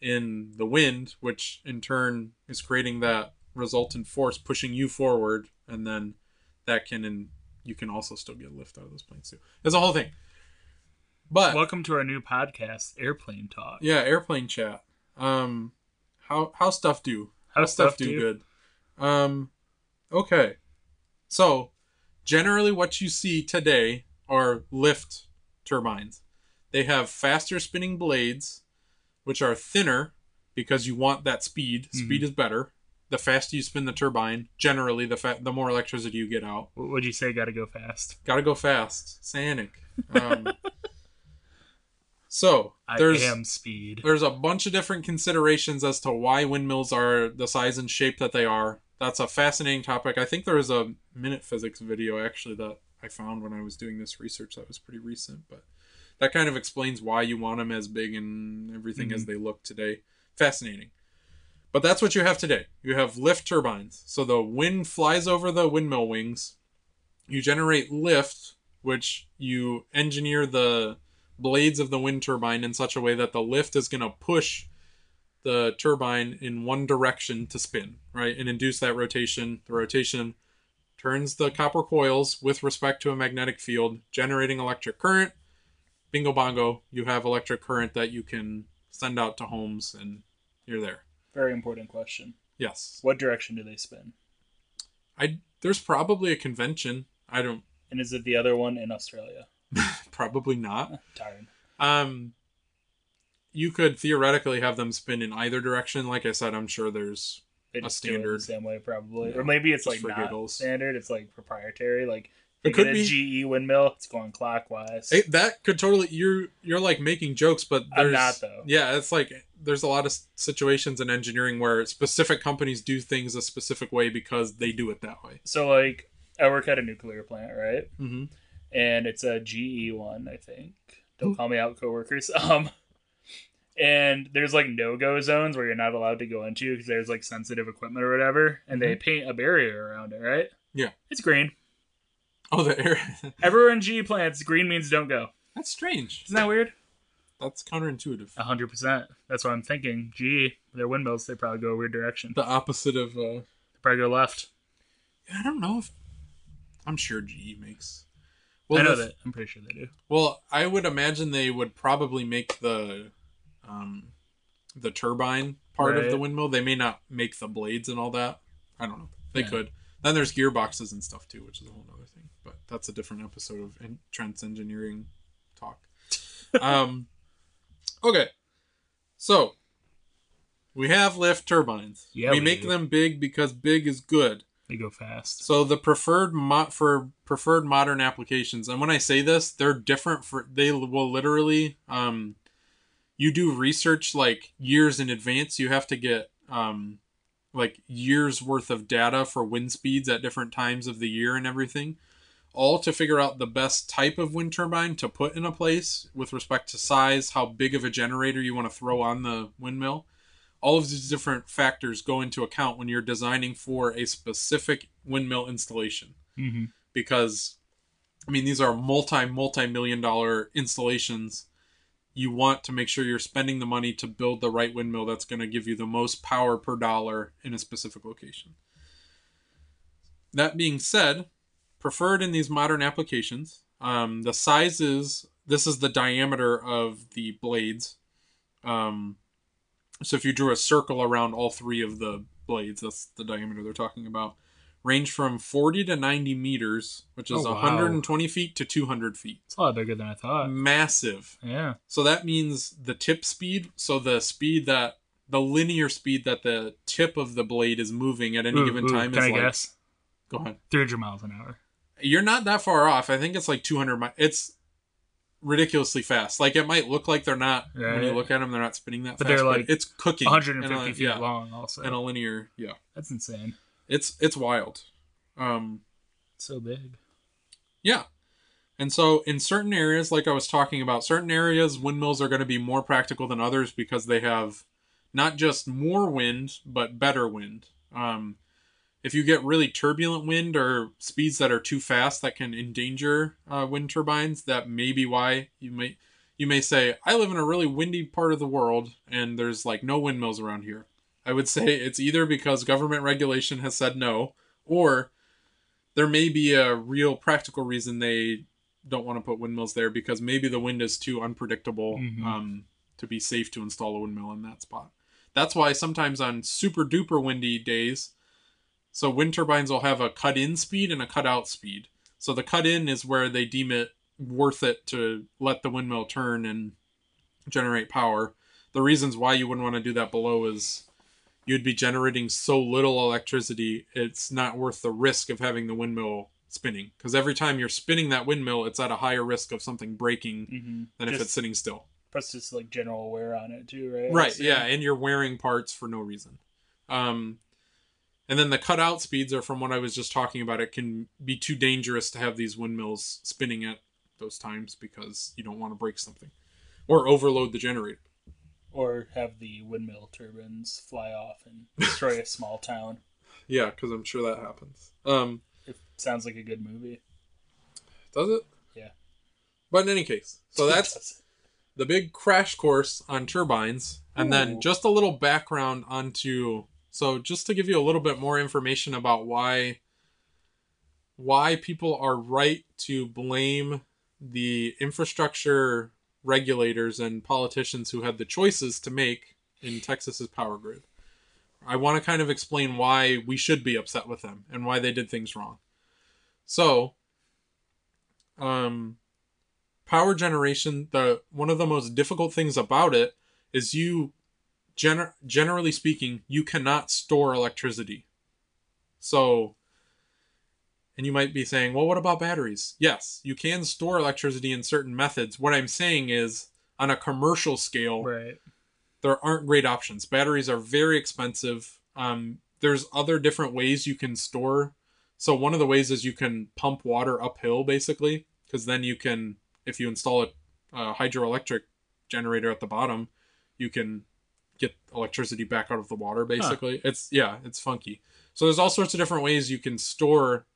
S1: in the wind, which in turn is creating that resultant force pushing you forward, and then that can, and you can also still get lift out of those planes too. There's a whole thing. But
S2: Welcome to our new podcast, Airplane Talk.
S1: yeah, airplane chat. Um, how how stuff do?
S2: How
S1: stuff
S2: stuff
S1: do
S2: do?
S1: good. Um, okay. So, generally, what you see today are lift turbines. They have faster spinning blades, which are thinner because you want that speed. Speed is better. The faster you spin the turbine, generally, the fa- the more electricity you get out.
S2: What would you say? Got to go fast.
S1: Got to go fast. Sanic. Um, (laughs) so
S2: I
S1: there's
S2: am speed.
S1: there's a bunch of different considerations as to why windmills are the size and shape that they are. That's a fascinating topic. I think there was a MinutePhysics video actually that I found when I was doing this research that was pretty recent, but that kind of explains why you want them as big and everything as mhm. they look today. Fascinating. But that's what you have today. You have lift turbines. So the wind flies over the windmill wings. You generate lift, which you engineer the blades of the wind turbine in such a way that the lift is going to push the turbine in one direction to spin, right? And induce that rotation. The rotation turns the copper coils with respect to a magnetic field, generating electric current. Bingo bongo, you have electric current that you can send out to homes and you're there.
S2: Very important question.
S1: Yes.
S2: What direction do they spin?
S1: I there's probably a convention. I don't
S2: And is it the other one in Australia? (laughs)
S1: probably not. (laughs)
S2: Tired.
S1: Um, you could theoretically have them spin in either direction. Like I said, I'm sure there's
S2: They
S1: A
S2: just do it the
S1: standard.
S2: same way, probably,
S1: Yeah,
S2: or maybe it's
S1: just
S2: like not
S1: giggles.
S2: standard. It's like proprietary. Like
S1: It could
S2: be a GE windmill, it's going clockwise.
S1: it, that could totally you're you're like making jokes, but there's,
S2: I'm not, though.
S1: Yeah, it's like there's a lot of situations in engineering where specific companies do things a specific way because they do it that way.
S2: so like, I work at a nuclear plant, right?
S1: Mm-hmm.
S2: and it's a GE one, I think. Don't call me out, coworkers. (laughs) Um, and there's like no go zones where you're not allowed to go into because there's like sensitive equipment or whatever, and they paint a barrier around it, right?
S1: Yeah.
S2: it's green. (laughs)
S1: Oh, the air. (laughs)
S2: Everywhere in GE plants, green means don't go.
S1: That's strange.
S2: Isn't that weird?
S1: That's counterintuitive.
S2: A hundred percent. That's what I'm thinking. GE, their windmills, they probably go a weird direction.
S1: The opposite of. uh
S2: They probably go left.
S1: I don't know if. I'm sure GE makes.
S2: I know
S1: the-
S2: that. I'm pretty sure they do.
S1: Well, I would imagine they would probably make the, um, the turbine part of the windmill. They may not make the blades and all that. I don't know. They
S2: Yeah.
S1: could. Then there's gearboxes and stuff too, which is a whole other thing. But that's a different episode of Trent's engineering talk. (laughs) um, okay, so we have lift turbines.
S2: Yeah,
S1: we,
S2: we
S1: make
S2: do.
S1: them big because big is good.
S2: They go fast.
S1: So the preferred mo- for preferred modern applications, and when I say this, they're different for they will literally um, you do research like years in advance. You have to get um, like years worth of data for wind speeds at different times of the year and everything, all to figure out the best type of wind turbine to put in a place with respect to size, how big of a generator you want to throw on the windmill. All of these different factors go into account when you're designing for a specific windmill installation.
S2: Mm-hmm.
S1: because i mean these are multi multi million dollar installations. You want to make sure you're spending the money to build the right windmill that's going to give you the most power per dollar in a specific location. That being said preferred in these modern applications um, the sizes this is the diameter of the blades um, so if you drew a circle around all three of the blades, that's the diameter they're talking about. Range from 40 to 90 meters, which is
S2: Oh, wow.
S1: 120 feet to 200 feet.
S2: It's a lot bigger than I thought.
S1: Massive.
S2: Yeah.
S1: So that means the tip speed, so the speed that the linear speed that the tip of the blade is moving at any
S2: Ooh,
S1: given
S2: ooh,
S1: time
S2: Can
S1: is
S2: I
S1: like
S2: guess?
S1: go ahead.
S2: 300 miles an hour.
S1: You're not that far off. I think it's like 200 miles. It's ridiculously fast. Like it might look like they're not when you look at them, they're not spinning that
S2: But
S1: fast.
S2: they're, like,
S1: it's cooking.
S2: 150
S1: a-
S2: feet
S1: yeah,
S2: long, also.
S1: in a linear. Yeah,
S2: That's insane.
S1: it's it's wild. Um,
S2: So big.
S1: Yeah. And so in certain areas, like I was talking about, certain areas, windmills are going to be more practical than others because they have not just more wind, but better wind. Um, if you get really turbulent wind or speeds that are too fast that can endanger uh, wind turbines, that may be why you may you may say, I live in a really windy part of the world and there's like no windmills around here. I would say it's either because government regulation has said no, or there may be a real practical reason they don't want to put windmills there because maybe the wind is too unpredictable
S2: Mhm.
S1: um, to be safe to install a windmill in that spot. That's why sometimes on super duper windy days, so wind turbines will have a cut in speed and a cut out speed. So the cut in is where they deem it worth it to let the windmill turn and generate power. The reasons why you wouldn't want to do that below is you'd be generating so little electricity, it's not worth the risk of having the windmill spinning. Because every time you're spinning that windmill, it's at a higher risk of something breaking
S2: Mm-hmm.
S1: than if it's sitting still.
S2: Plus, just like general wear on it too, right?
S1: Right, yeah, and you're wearing parts for no reason. Um, and then the cutout speeds are from what I was just talking about. It can be too dangerous to have these windmills spinning at those times because you don't want to break something or overload the generator.
S2: Or have the windmill turbines fly off and destroy a small (laughs) town.
S1: Yeah, because I'm sure that happens. Um,
S2: It sounds like a good movie.
S1: does it?
S2: Yeah.
S1: But in any case, so (laughs) that's the big crash course on turbines and then just a little background onto so just to give you a little bit more information about why why people are right to blame the infrastructure regulators and politicians who had the choices to make in Texas's power grid. I want to kind of explain why we should be upset with them and why they did things wrong. So, um, power generation, the one of the most difficult things about it is you, gener- generally speaking, you cannot store electricity. So, and you might be saying, well, what about batteries? Yes, you can store electricity in certain methods. What I'm saying is, on a commercial scale,
S2: Right.
S1: there aren't great options. Batteries are very expensive. Um, there's other different ways you can store. So one of the ways is you can pump water uphill, basically, because then you can, if you install a, a hydroelectric generator at the bottom, you can get electricity back out of the water. Basically, it's yeah, it's funky. So there's all sorts of different ways you can store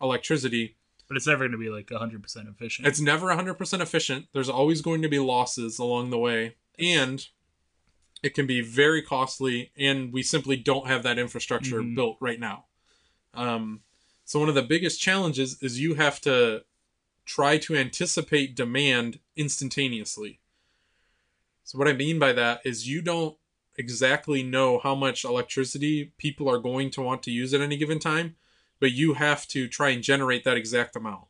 S1: electricity.
S2: But it's never going to be like 100% efficient.
S1: It's never 100% efficient. There's always going to be losses along the way. And it can be very costly, and we simply don't have that infrastructure
S2: Mhm.
S1: built right now. Um, so, one of the biggest challenges is you have to try to anticipate demand instantaneously. So, what I mean by that is you don't exactly know how much electricity people are going to want to use at any given time, but you have to try and generate that exact amount.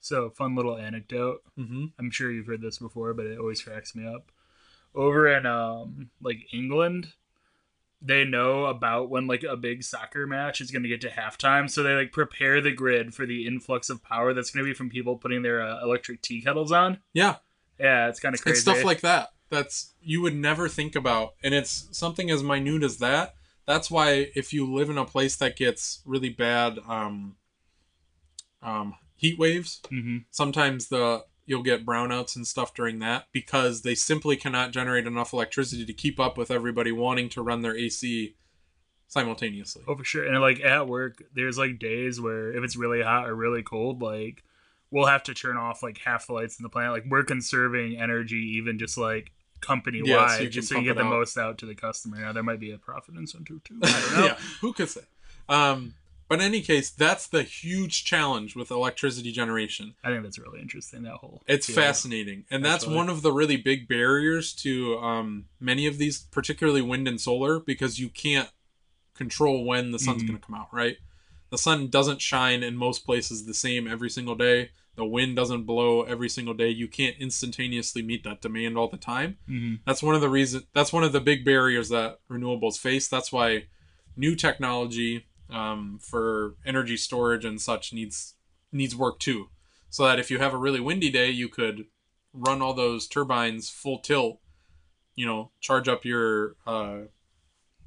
S2: so, fun little anecdote.
S1: Mm-hmm.
S2: I'm sure you've heard this before, but it always cracks me up. Over in um like England, they know about when like a big soccer match is going to get to halftime, so they like prepare the grid for the influx of power that's going to be from people putting their uh, electric tea kettles on.
S1: Yeah,
S2: Yeah, it's kind of crazy.
S1: it's stuff like that that's you would never think about and it's something as minute as that that's why if you live in a place that gets really bad um, um, heat waves
S2: hmm
S1: sometimes the you'll get brownouts and stuff during that because they simply cannot generate enough electricity to keep up with everybody wanting to run their ac simultaneously
S2: Oh, for sure. And like at work, there's like days where if it's really hot or really cold, like we'll have to turn off like half the lights in the plant. Like we're conserving energy, even just like company wide,
S1: Yeah, so
S2: just so you get the
S1: out.
S2: most out to the customer. Now there might be a profit incentive too. I don't (laughs) know.
S1: yeah, who could say? Um, but in any case, that's the huge challenge with electricity generation.
S2: I think that's really interesting. That whole
S1: It's
S2: field.
S1: fascinating, and that's one of the really big barriers to um, many of these, particularly wind and solar, because you can't control when the sun's
S2: Mhm.
S1: going to come out. Right? The sun doesn't shine in most places the same every single day. The wind doesn't blow every single day. You can't instantaneously meet that demand all the time.
S2: Mhm.
S1: That's one of the reason. That's one of the big barriers that renewables face. That's why new technology um, for energy storage and such needs needs work too. So that if you have a really windy day, you could run all those turbines full tilt. You know, charge up your uh,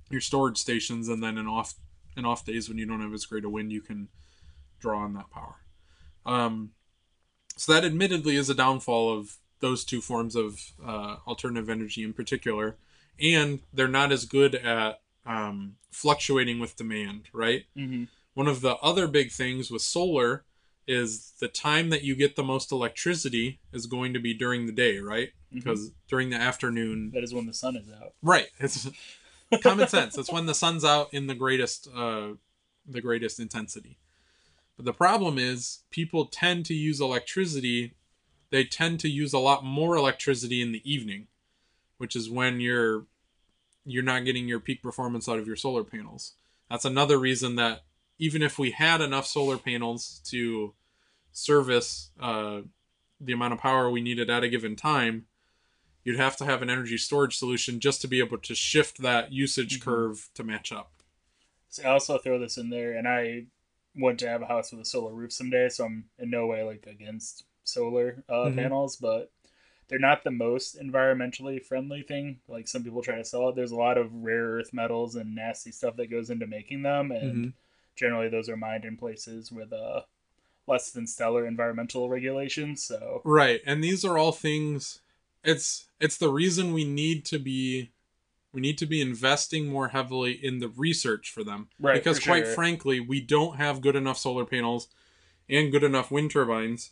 S1: your storage stations, and then in off in off days when you don't have as great a wind, you can draw on that power. Um, so that admittedly is a downfall of those two forms of uh, alternative energy in particular, and they're not as good at um, fluctuating with demand, right?
S2: Mhm.
S1: One of the other big things with solar is the time that you get the most electricity is going to be during the day, right?
S2: Mhm.
S1: Because during the afternoon,
S2: That is when the sun is out.
S1: right? It's (laughs) common sense. It's when the sun's out in the greatest, uh, the greatest intensity. But the problem is, people tend to use electricity. They tend to use a lot more electricity in the evening, which is when you're you're not getting your peak performance out of your solar panels. That's another reason that even if we had enough solar panels to service uh, the amount of power we needed at a given time, you'd have to have an energy storage solution just to be able to shift that usage
S2: Mhm.
S1: curve to match up.
S2: So I also throw this in there, and I want to have a house with a solar roof someday, so I'm in no way like against solar uh,
S1: Mhm.
S2: panels, but they're not the most environmentally friendly thing. Like some people try to sell it. There's a lot of rare earth metals and nasty stuff that goes into making them, and
S1: Mhm.
S2: generally those are mined in places with uh, less than stellar environmental regulations. So
S1: Right, and these are all things. It's it's the reason we need to be we need to be investing more heavily in the research for them.
S2: Right,
S1: because
S2: for
S1: quite
S2: sure.
S1: frankly, we don't have good enough solar panels and good enough wind turbines.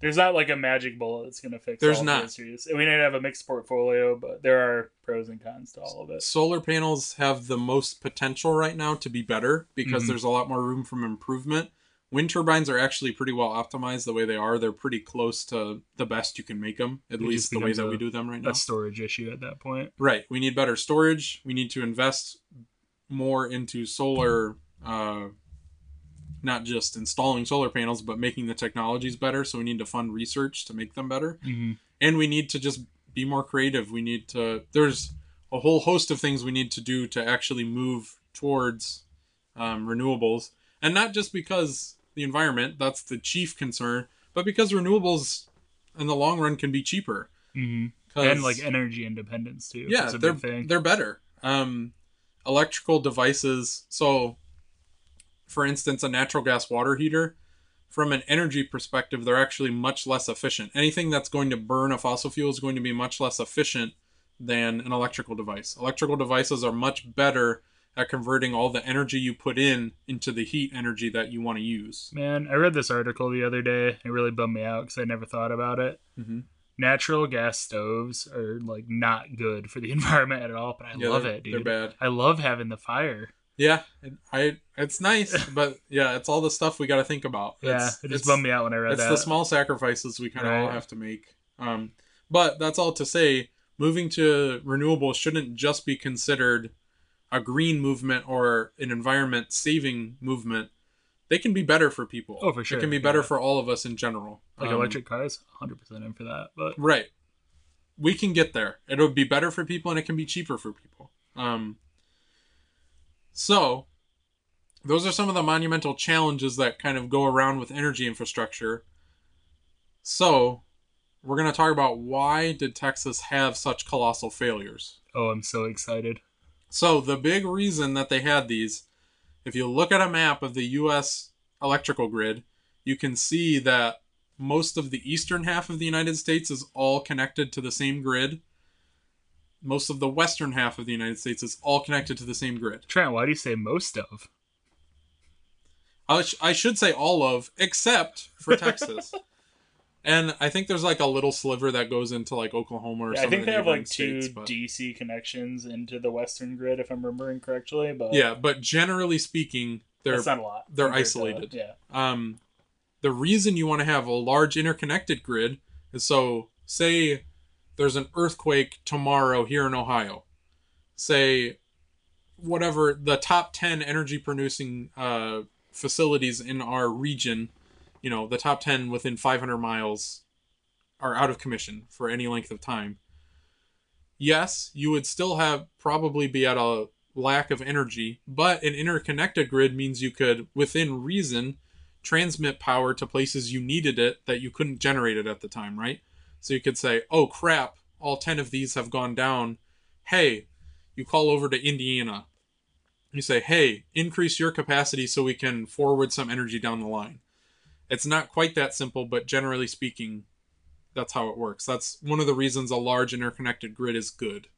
S2: there's not like a magic bullet that's going to fix.
S1: There's
S2: all
S1: not.
S2: the issues. We need to have a mixed portfolio, but there are pros and cons to all of it.
S1: Solar panels have the most potential right now to be better because
S2: Mhm.
S1: there's a lot more room for improvement. Wind turbines are actually pretty well optimized the way they are. They're pretty close to the best you can make them, at
S2: It
S1: least the way that
S2: a-
S1: we do them right now.
S2: A storage issue at that point.
S1: Right. We need better storage. We need to invest more into solar, uh, not just installing solar panels, but making the technologies better. So we need to fund research to make them better.
S2: hmm
S1: And we need to just be more creative. We need to, there's a whole host of things we need to do to actually move towards um, renewables. And not just because the environment, that's the chief concern, but because renewables in the long run can be cheaper.
S2: hmm
S1: 'Cause-
S2: And like energy independence too.
S1: yeah
S2: a
S1: they're
S2: thing.
S1: they're better um electrical devices so for instance a natural gas water heater from an energy perspective they're actually much less efficient anything that's going to burn a fossil fuel is going to be much less efficient than an electrical device electrical devices are much better at converting all the energy you put in into the heat energy that you want to use
S2: Man, I read this article the other day. It really bummed me out because I never thought about it.
S1: mm-hmm.
S2: Natural gas stoves are like not good for the (laughs) environment at all, but I
S1: yeah,
S2: love it, dude.
S1: they're bad
S2: I love having the fire.
S1: yeah i it's nice (laughs) but yeah it's all the stuff we got to think about
S2: Yeah,
S1: It's-
S2: it just bummed me out when I read
S1: it's
S2: that.
S1: It's the small sacrifices we kind of all
S2: Right.
S1: have to make um but that's all to say moving to renewables shouldn't just be considered a green movement or an environment saving movement they can be better for people.
S2: Oh, for sure,
S1: it can be better
S2: yeah.
S1: for all of us in general.
S2: Like
S1: Um,
S2: electric cars, 100% in for that. But
S1: right. We can get there. It'll be better for people and it can be cheaper for people. Um so those are some of the monumental challenges that kind of go around with energy infrastructure. So we're going to talk about why did texas have such colossal failures?
S2: Oh, I'm so excited.
S1: So the big reason that they had these, if you look at a map of the U.S. electrical grid, you can see that most of the eastern half of the United States is all connected to the same grid. Most of the western half of the United States is all connected to the same grid.
S2: Trent, why do you say most of?
S1: I, sh- I should say all of, except for (laughs) Texas. And I think there's like a little sliver that goes into like Oklahoma or
S2: Yeah, I think they have like two DC connections into the western grid, if I'm remembering correctly. But
S1: Yeah, but generally speaking, they're
S2: that's not a lot.
S1: they're
S2: compared to-
S1: isolated.
S2: yeah.
S1: um, the reason you want to have a large interconnected grid is so say there's an earthquake tomorrow here in ohio say whatever the top 10 energy producing uh, facilities in our region you know the top 10 within 500 miles are out of commission for any length of time yes you would still have probably be at a lack of energy but an interconnected grid means you could within reason transmit power to places you needed it that you couldn't generate it at the time, right? So you could say, oh crap, all 10 of these have gone down. Hey, you call over to Indiana. You say, hey, increase your capacity so we can forward some energy down the line. It's not quite that simple, but generally speaking, that's how it works. That's one of the reasons a large interconnected grid is good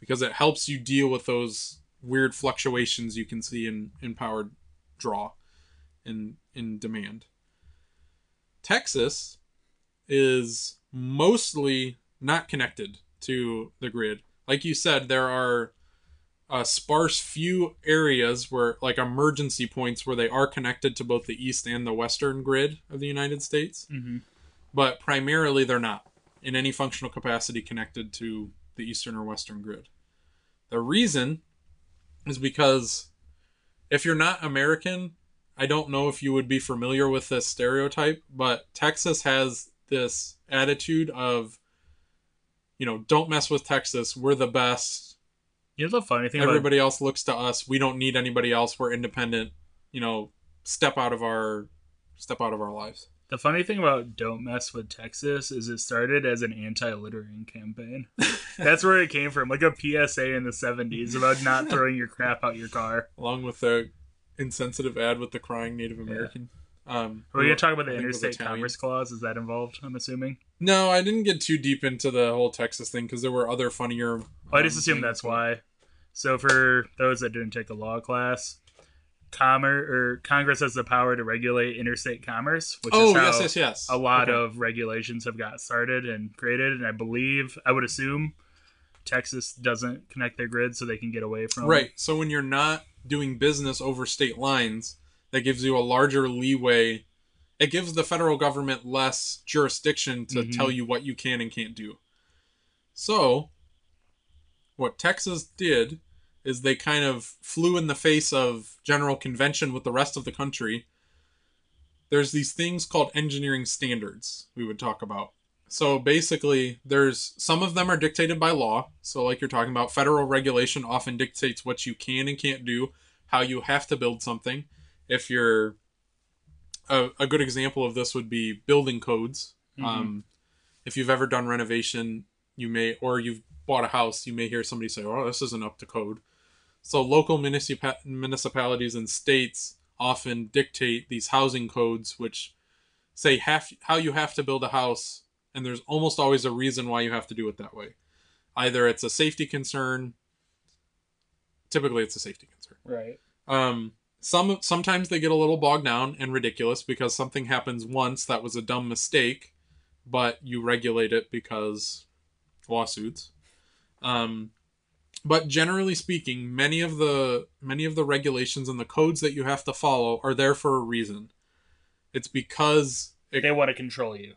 S1: because it helps you deal with those weird fluctuations you can see in, in power draw in in demand. Texas is mostly not connected to the grid. Like you said, there are a sparse few areas where like emergency points where they are connected to both the east and the western grid of the United States,
S2: hmm
S1: but primarily they're not in any functional capacity connected to the eastern or western grid. The reason is because if you're not American, I don't know if you would be familiar with this stereotype, but Texas has this attitude of, you know, don't mess with Texas. We're the best.
S2: You know the funny thing about
S1: Everybody else looks to us. We don't need anybody else. We're independent. You know, step out of our step out of our lives.
S2: the funny thing about "Don't Mess with Texas" is it started as an anti-littering campaign. (laughs) That's where it came from, like a PSA in the '70s about not (laughs) throwing your crap out your car.
S1: Along with the insensitive ad with the crying Native American. Um,
S2: Are we gonna talk about the
S1: I think it was
S2: Interstate Commerce Clause? Is that involved? I'm assuming.
S1: No, I didn't get too deep into the whole Texas thing because there were other funnier.
S2: Well, I just
S1: um,
S2: assume that's why. So for those that didn't take a law class, commerce or Congress has the power to regulate interstate commerce, which
S1: Oh
S2: is how
S1: yes, yes, yes.
S2: a lot
S1: Okay.
S2: of regulations have got started and created. And I believe, I would assume, Texas doesn't connect their grid so they can get away from
S1: right. So when you're not doing business over state lines, that gives you a larger leeway. It gives the federal government less jurisdiction to
S2: Mhm.
S1: tell you what you can and can't do. So, what Texas did is they kind of flew in the face of general convention with the rest of the country. There's these things called engineering standards we would talk about. So basically, there's some of them are dictated by law. So, like you're talking about, federal regulation often dictates what you can and can't do, how you have to build something. If you're a, a good example of this would be building codes.
S2: Mhm.
S1: Um, if you've ever done renovation, you may, or you've bought a house, you may hear somebody say, "Oh, this isn't up to code." So local municipa- municipalities and states often dictate these housing codes, which say half how you have to build a house, and there's almost always a reason why you have to do it that way. Either it's a safety concern. Typically, it's a safety concern.
S2: Right.
S1: Um, some sometimes they get a little bogged down and ridiculous because something happens once that was a dumb mistake, but you regulate it because lawsuits. Um, but generally speaking, many of the many of the regulations and the codes that you have to follow are there for a reason. It's because it,
S2: They want to control you.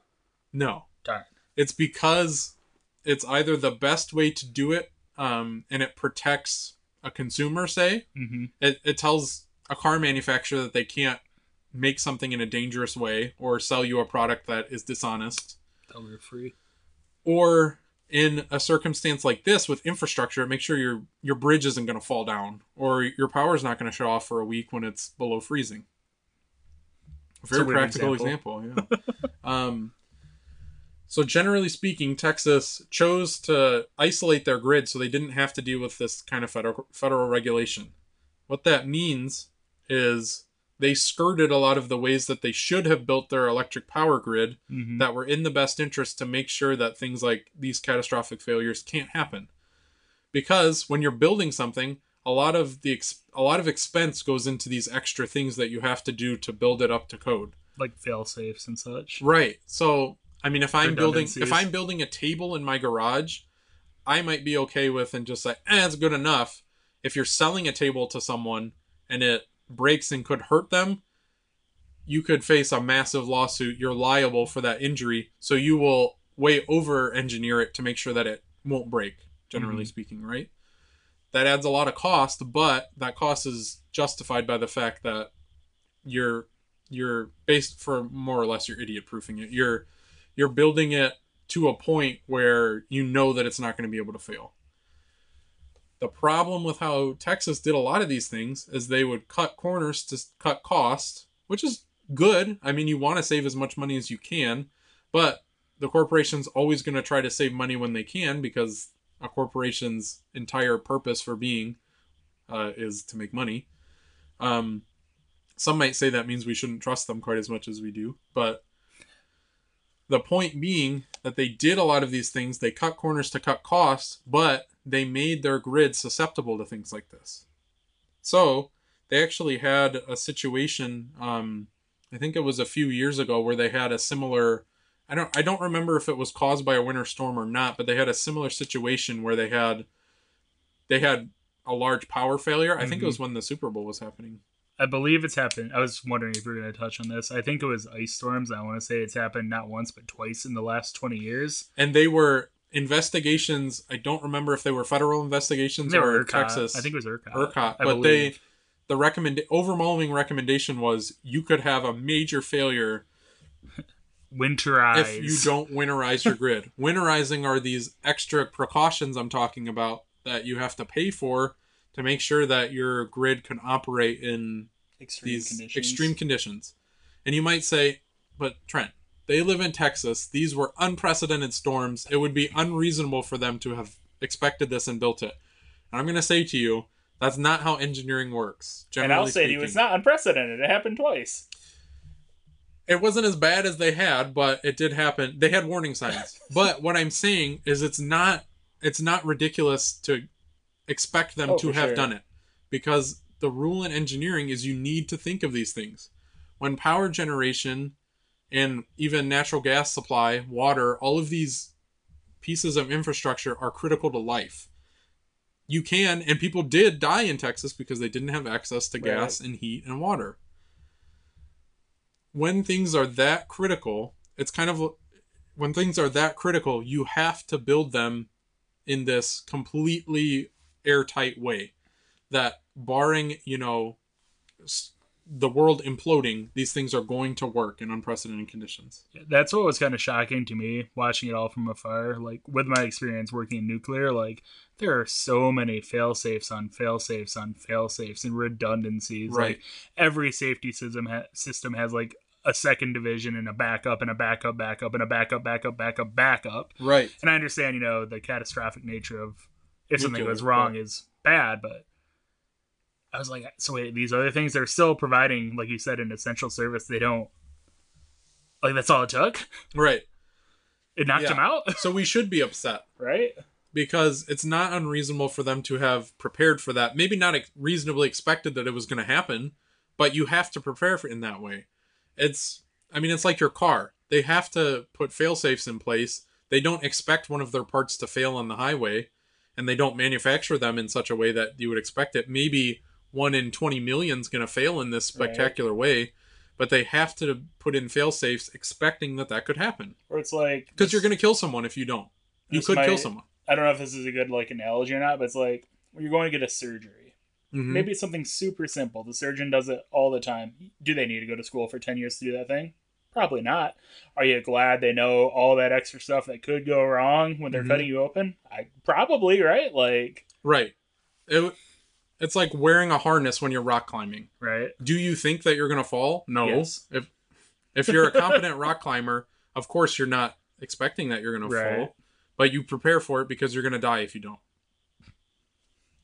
S1: no,
S2: Darn.
S1: it's because it's either the best way to do it, um, and it protects a consumer, say,
S2: Mm-hmm.
S1: it, it tells a car manufacturer that they can't make something in a dangerous way or sell you a product that is dishonest.
S2: That we're free.
S1: or in a circumstance like this with infrastructure make sure your your bridge isn't going to fall down or your power is not going to shut off for a week when it's below freezing. Very practical example, yeah. (laughs) Um so generally speaking texas chose to isolate their grid so they didn't have to deal with this kind of federal federal regulation. What that means is they skirted a lot of the ways that they should have built their electric power grid
S2: Mm-hmm.
S1: that were in the best interest to make sure that things like these catastrophic failures can't happen. Because when you're building something, a lot of the ex- a lot of expense goes into these extra things that you have to do to build it up to code.
S2: like fail safes and such.
S1: Right. So, I mean, if I'm building if I'm building a table in my garage, I might be okay with and just like, eh, it's good enough. If you're selling a table to someone and it breaks and could hurt them, you could face a massive lawsuit. You're liable for that injury, so you will way over engineer it to make sure that it won't break. Generally
S2: Mhm.
S1: speaking, right? That adds a lot of cost, but that cost is justified by the fact that you're you're based for more or less you're idiot proofing it. You're you're building it to a point where you know that it's not going to be able to fail. The problem with how Texas did a lot of these things is they would cut corners to cut costs, which is good. I mean, you want to save as much money as you can, but the corporation's always going to try to save money when they can because a corporation's entire purpose for being uh, is to make money. Um, some might say that means we shouldn't trust them quite as much as we do, but the point being that they did a lot of these things. They cut corners to cut costs, but they made their grid susceptible to things like this. So they actually had a situation. Um, I think it was a few years ago where they had a similar. I don't. I don't remember if it was caused by a winter storm or not, but they had a similar situation where they had. They had a large power failure. I think it
S2: Mhm.
S1: was when the Super Bowl was happening.
S2: I believe it's happened. I was wondering if you were going to touch on this. I think it was ice storms. I want to say it's happened not once but twice in the last twenty years.
S1: and they were investigations. I don't remember if they were federal investigations
S2: They
S1: or
S2: ERCOT.
S1: Texas
S2: I think it was ERCOT.
S1: ERCOT,
S2: I
S1: but they the recommend overwhelming recommendation was you could have a major failure (laughs)
S2: winterize.
S1: if you don't winterize your grid. (laughs) Winterizing are these extra precautions I'm talking about that you have to pay for to make sure that your grid can operate in
S2: extreme
S1: these
S2: conditions.
S1: extreme conditions. And you might say, but Trent, they live in Texas. These were unprecedented storms. It would be unreasonable for them to have expected this and built it. And I'm going to say to you, that's not how engineering works.
S2: And I'll say to you, it's not unprecedented. It happened twice.
S1: It wasn't as bad as they had, but it did happen. They had warning signs. (laughs) but what I'm saying is it's not it's not ridiculous to expect them
S2: Oh,
S1: to have
S2: sure.
S1: done it. Because the rule in engineering is you need to think of these things. When power generation and even natural gas supply, water, all of these pieces of infrastructure are critical to life. You can, and people did die in Texas because they didn't have access to gas and heat and water. when things are that critical, it's kind of when things are that critical, you have to build them in this completely airtight way that barring, you know, the world imploding, these things are going to work in unprecedented conditions.
S2: That's what was kind of shocking to me watching it all from afar. Like with my experience working in nuclear, like there are so many fail safes on fail safes on fail safes and redundancies.
S1: Right.
S2: Like every safety system ha- system has like a second division and a backup and a backup backup and a backup backup backup backup.
S1: Right.
S2: And I understand, you know, the catastrophic nature of if something goes wrong
S1: right.
S2: is bad, but I was like, so wait, these other things they're still providing, like you said, an essential service. They don't like that's all it took.
S1: Right.
S2: It knocked
S1: Yeah.
S2: him out, (laughs)
S1: So we should be upset
S2: right?
S1: because it's not unreasonable for them to have prepared for that. Maybe not ex- reasonably expected that it was going to happen, but you have to prepare for in that way. It's I mean it's like your car. They have to put fail safes in place. They don't expect one of their parts to fail on the highway and they don't manufacture them in such a way that you would expect it. Maybe one in 20 million is going to fail in this
S2: Right.
S1: spectacular way, but they have to put in fail safes expecting that that could happen
S2: Or it's like
S1: because you're going to kill someone if you don't. You could kill someone.
S2: I don't know if this is a good like analogy or not, but it's like you're going to get a surgery.
S1: Mhm.
S2: Maybe it's something super simple. The surgeon does it all the time. Do they need to go to school for ten years to do that thing? Probably not. Are you glad they know all that extra stuff that could go wrong when they're
S1: Mhm.
S2: cutting you open? I probably right. Like
S1: Right. It, it's like wearing a harness when you're rock climbing.
S2: right.
S1: Do you think that you're going to fall? No.
S2: Yes.
S1: If if you're a (laughs) competent rock climber, of course you're not expecting that you're going to
S2: Right.
S1: fall, but you prepare for it because you're going to die if you don't.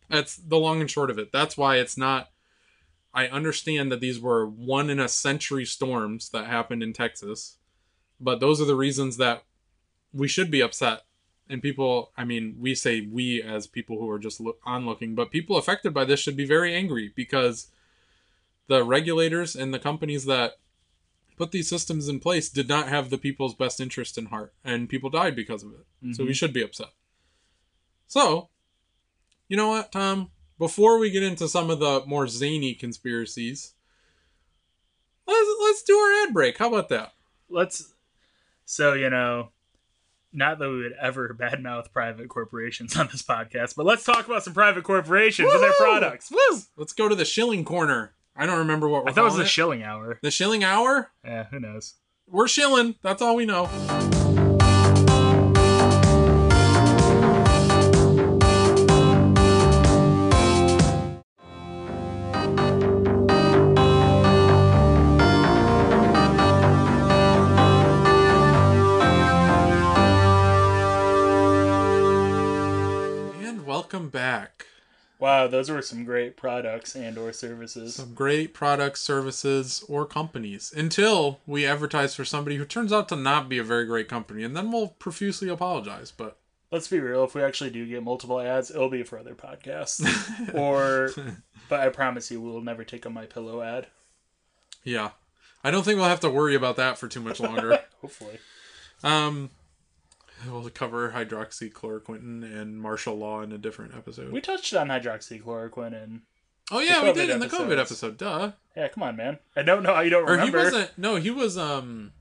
S1: That's the long and short of it. That's why it's not I understand that these were one in a century storms that happened in Texas, but those are the reasons that we should be upset. And people, I mean, we say we as people who are just look, onlooking, but people affected by this should be very angry because the regulators and the companies that put these systems in place did not have the people's best interest in heart, and people died because of it. So we
S2: Mhm.
S1: should be upset. So, you know what, Tom? Before we get into some of the more zany conspiracies, let's let's do our ad break. How about that?
S2: let's so you know not that we would ever (laughs) badmouth private corporations on this podcast but let's talk about some private corporations and their products
S1: Woo! Let's go to the shilling corner. I don't remember what we're
S2: i thought it was the shilling hour
S1: the shilling hour.
S2: yeah who knows
S1: We're shilling. That's all we know. Back.
S2: wow those were some great products and or services
S1: some great products, services, or companies until we advertise for somebody who turns out to not be a very great company, and then we'll profusely apologize. But
S2: let's be real if we actually do get multiple ads it'll be for other podcasts (laughs) or (laughs) but i promise you we'll never take a MyPillow ad
S1: yeah, I don't think we'll have to worry about that for too much longer. (laughs)
S2: hopefully
S1: um, we'll cover hydroxychloroquine and martial law in a different episode.
S2: we touched on hydroxychloroquine and
S1: oh yeah, we did in the COVID episode. Duh.
S2: yeah come on man i don't know how you don't
S1: Or he wasn't. No, he was. Um,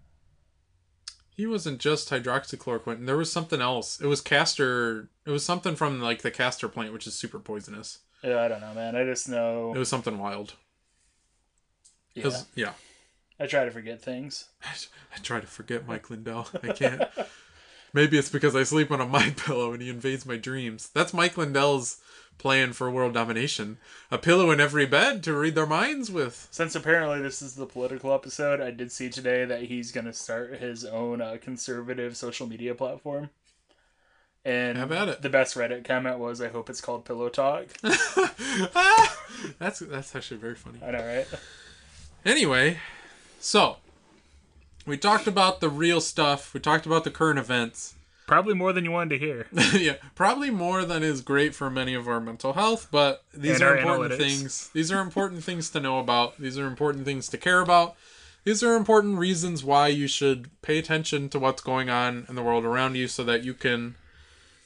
S1: he wasn't just hydroxychloroquine. There was something else. It was castor. It was something from like the castor plant, which is super poisonous.
S2: yeah i don't know man i just know
S1: It was something wild.
S2: yeah.
S1: yeah.
S2: I try to forget things. (laughs)
S1: I try to forget Mike Lindell. I can't. (laughs) Maybe it's because I sleep on a (laughs) MyPillow and he invades my dreams. That's Mike Lindell's plan for world domination. A pillow in every bed to read their minds with.
S2: Since apparently this is the political episode, I did see today that he's going to start his own uh, conservative social media platform. And
S1: How about it.
S2: the best Reddit comment was, "I hope it's called Pillow Talk." (laughs)
S1: that's that's actually very funny.
S2: I know, right?
S1: Anyway, so we talked about the real stuff. We talked about the current events. (laughs)
S2: Probably more than you wanted to hear.
S1: yeah, probably more than is great for many of our mental health, but these
S2: And
S1: are important
S2: analytics.
S1: things. These are important things to know about. These are important things to care about. These are important reasons why you should pay attention to what's going on in the world around you so that you can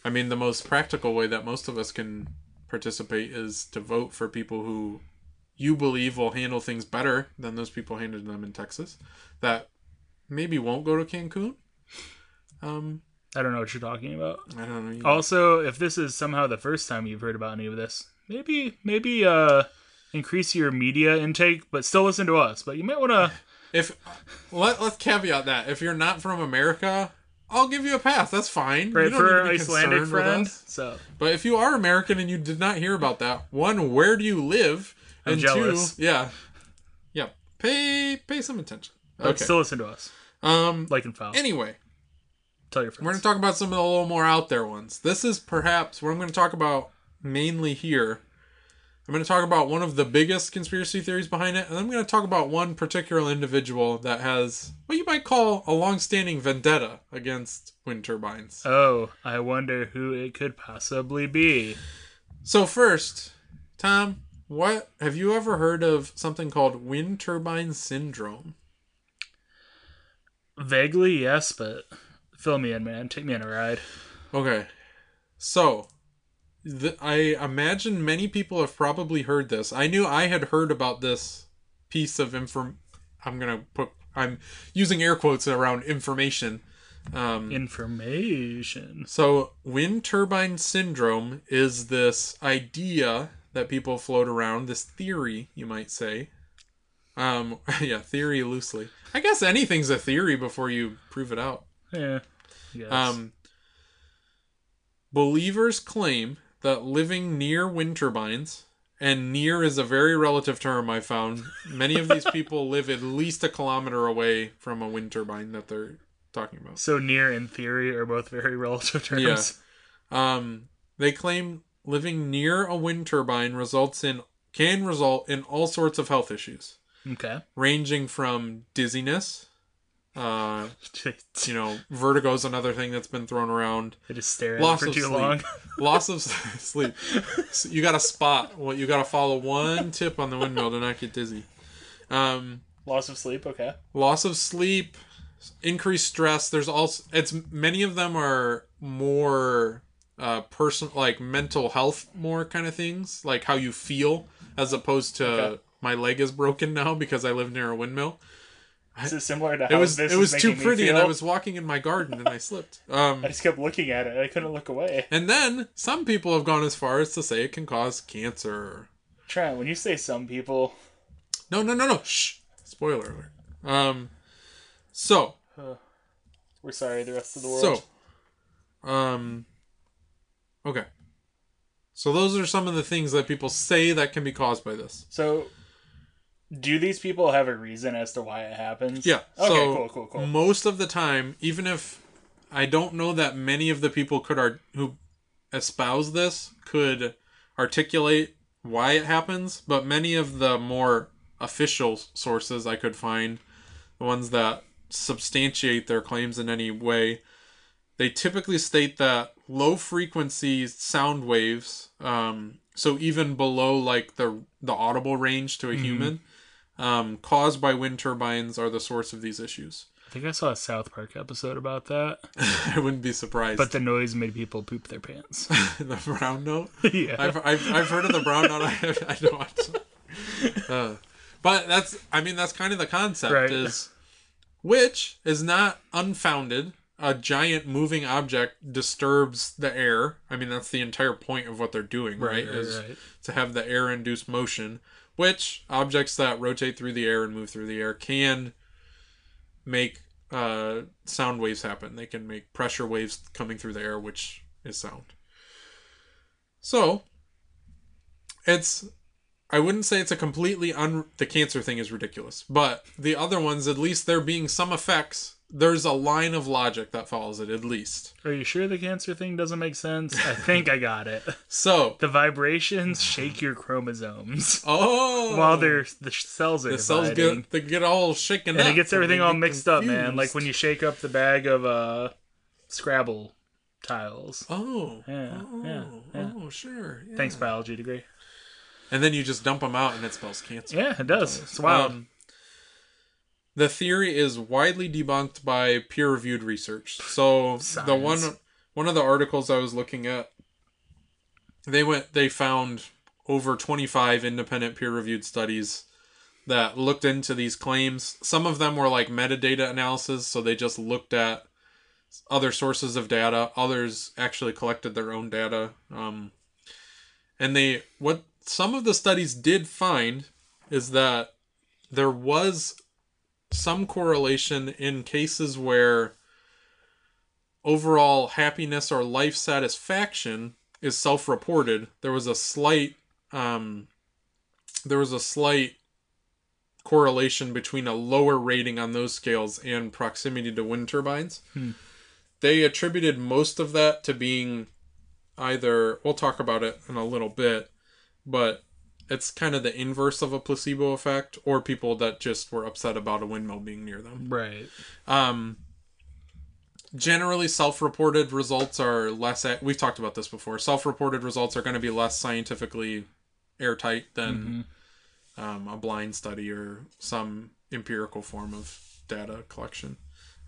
S1: I mean the most practical way that most of us can participate is to vote for people who you believe will handle things better than those people handled them in Texas that maybe won't go to Cancun. Um,
S2: I don't know what you're talking about.
S1: I don't know. You-
S2: Also, if this is somehow the first time you've heard about any of this, maybe maybe uh increase your media intake, but still listen to us. But you might want to. (laughs)
S1: If let, let's caveat that if you're not from America, I'll give you a pass. That's fine. You
S2: Right
S1: don't
S2: for
S1: need
S2: our
S1: to be
S2: Icelandic friend. So
S1: But if you are American and you did not hear about that, one, where do you live?
S2: I'm
S1: and
S2: jealous.
S1: two, yeah, yeah, pay pay some attention.
S2: But
S1: Okay.
S2: still listen to us.
S1: um.
S2: Like and follow.
S1: Anyway,
S2: Tell your friends.
S1: we're going to talk about some of the little more out there ones. This is perhaps what I'm going to talk about mainly here. I'm going to talk about one of the biggest conspiracy theories behind it, and I'm going to talk about one particular individual that has what you might call a long-standing vendetta against wind turbines.
S2: Oh, I wonder who it could possibly be.
S1: So first, Tom, what have you ever heard of something called wind turbine syndrome?
S2: Vaguely, yes, but fill me in, man. Take me on a ride.
S1: Okay. So, the, I imagine many people have probably heard this. I knew I had heard about this piece of inform. I'm gonna put. I'm using air quotes around information. Um,
S2: Information.
S1: so, wind turbine syndrome is this idea that people float around, this theory, you might say. Um, (laughs) yeah, theory loosely. I guess anything's a theory before you prove it out.
S2: Yeah. Yes.
S1: Um, believers claim that living near wind turbines, and near is a very relative term I found. Many of these (laughs) people live at least a kilometer away from a wind turbine that they're talking about.
S2: so near and theory are both very (laughs) relative terms.
S1: Yeah. Um, they claim living near a wind turbine results in can result in all sorts of health issues,
S2: Okay.
S1: ranging from dizziness. Uh, (laughs) you know, vertigo is another thing that's been thrown around.
S2: I just stare at
S1: Loss
S2: it for
S1: of
S2: too
S1: sleep.
S2: long. (laughs)
S1: Loss of (laughs) sleep. So you got to spot. Well, you got to follow one tip on the windmill to not get dizzy. Um,
S2: Loss of sleep. Okay.
S1: loss of sleep, increased stress. There's also it's many of them are more uh person like mental health more kind of things like how you feel as opposed to
S2: Okay.
S1: My leg is broken now because I live near a windmill.
S2: Is it similar to how
S1: It was
S2: this
S1: it was too pretty and I was walking in my garden and I (laughs) slipped. Um
S2: I just kept looking at it. I couldn't look away.
S1: and then some people have gone as far as to say it can cause cancer.
S2: Trent, when you say some people,
S1: No, no, no, no. Shh. Spoiler alert. Um so
S2: we're sorry, the rest of the world.
S1: So, um, okay. So those are some of the things that people say that can be caused by this.
S2: So, do these people have a reason as to why it happens?
S1: Yeah.
S2: Okay.
S1: so
S2: cool. Cool. Cool.
S1: Most of the time, even if I don't know that many of the people could art who espouse this could articulate why it happens, but many of the more official sources I could find, the ones that substantiate their claims in any way, they typically state that low frequency sound waves, um, so even below like the the audible range to a human, um, caused by wind turbines are the source of these issues. (laughs)
S2: I think I saw a South Park episode about that,
S1: I wouldn't be surprised.
S2: but the noise made people poop their pants. (laughs)
S1: the brown note. (laughs)
S2: yeah.
S1: I've, I've, I've heard of the brown note. I, I don't watch. Uh, but that's I mean that's kind of the concept
S2: Right.
S1: is which is not unfounded. A giant moving object disturbs the air. I mean that's the entire point of what they're doing, right?
S2: right,
S1: is
S2: right.
S1: to have the air induced motion, which objects that rotate through the air and move through the air can make uh, sound waves happen. They can make pressure waves coming through the air, which is sound. So, it's. I wouldn't say it's a completely un. The cancer thing is ridiculous, but the other ones, at least there being some effects, there's a line of logic that follows it, at least.
S2: Are you sure the cancer thing doesn't make sense? I think I got it. (laughs)
S1: So,
S2: The vibrations shake your chromosomes (laughs)
S1: oh,
S2: while they're the cells are
S1: the cells
S2: dividing.
S1: get they get all shaken
S2: and
S1: up,
S2: it gets everything all
S1: get
S2: mixed up, man. Like when you shake up the bag of uh Scrabble tiles.
S1: Oh.
S2: Yeah,
S1: Oh,
S2: yeah, yeah.
S1: oh, sure. yeah.
S2: Thanks, biology degree.
S1: And then you just dump them out and it spells cancer.
S2: Yeah, it does. It's wild.
S1: Um, the theory is widely debunked by peer-reviewed research. So the one one of the articles I was looking at, they went they found over 25 independent peer reviewed studies that looked into these claims. Some of them were like metadata analysis, so they just looked at other sources of data. Others actually collected their own data. Um, and they, what some of the studies did find is that there was some correlation in cases where overall happiness or life satisfaction is self-reported there was a slight um, there was a slight correlation between a lower rating on those scales and proximity to wind turbines
S2: Hmm.
S1: they attributed most of that to being either we'll talk about it in a little bit but it's kind of the inverse of a placebo effect or people that just were upset about a windmill being near them
S2: Right.
S1: um, generally, self-reported results are less. We've talked about this before. Self-reported results are going to be less scientifically airtight than um, a blind study or some empirical form of data collection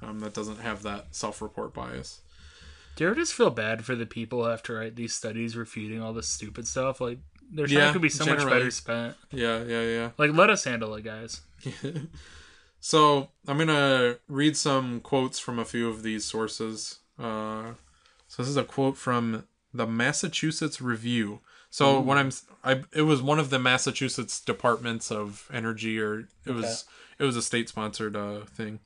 S1: um, that doesn't have that self-report bias.
S2: Do you ever just feel bad for the people who have to write these studies refuting all this stupid stuff? Like their time
S1: Yeah,
S2: could be so much
S1: generally.
S2: better spent.
S1: Yeah, yeah, yeah.
S2: Like let us handle it, guys. (laughs)
S1: so I'm gonna read some quotes from a few of these sources. Uh, so this is a quote from the Massachusetts Review. So when I'm, I it was one of the Massachusetts departments of energy, or it was it was a state sponsored uh, thing.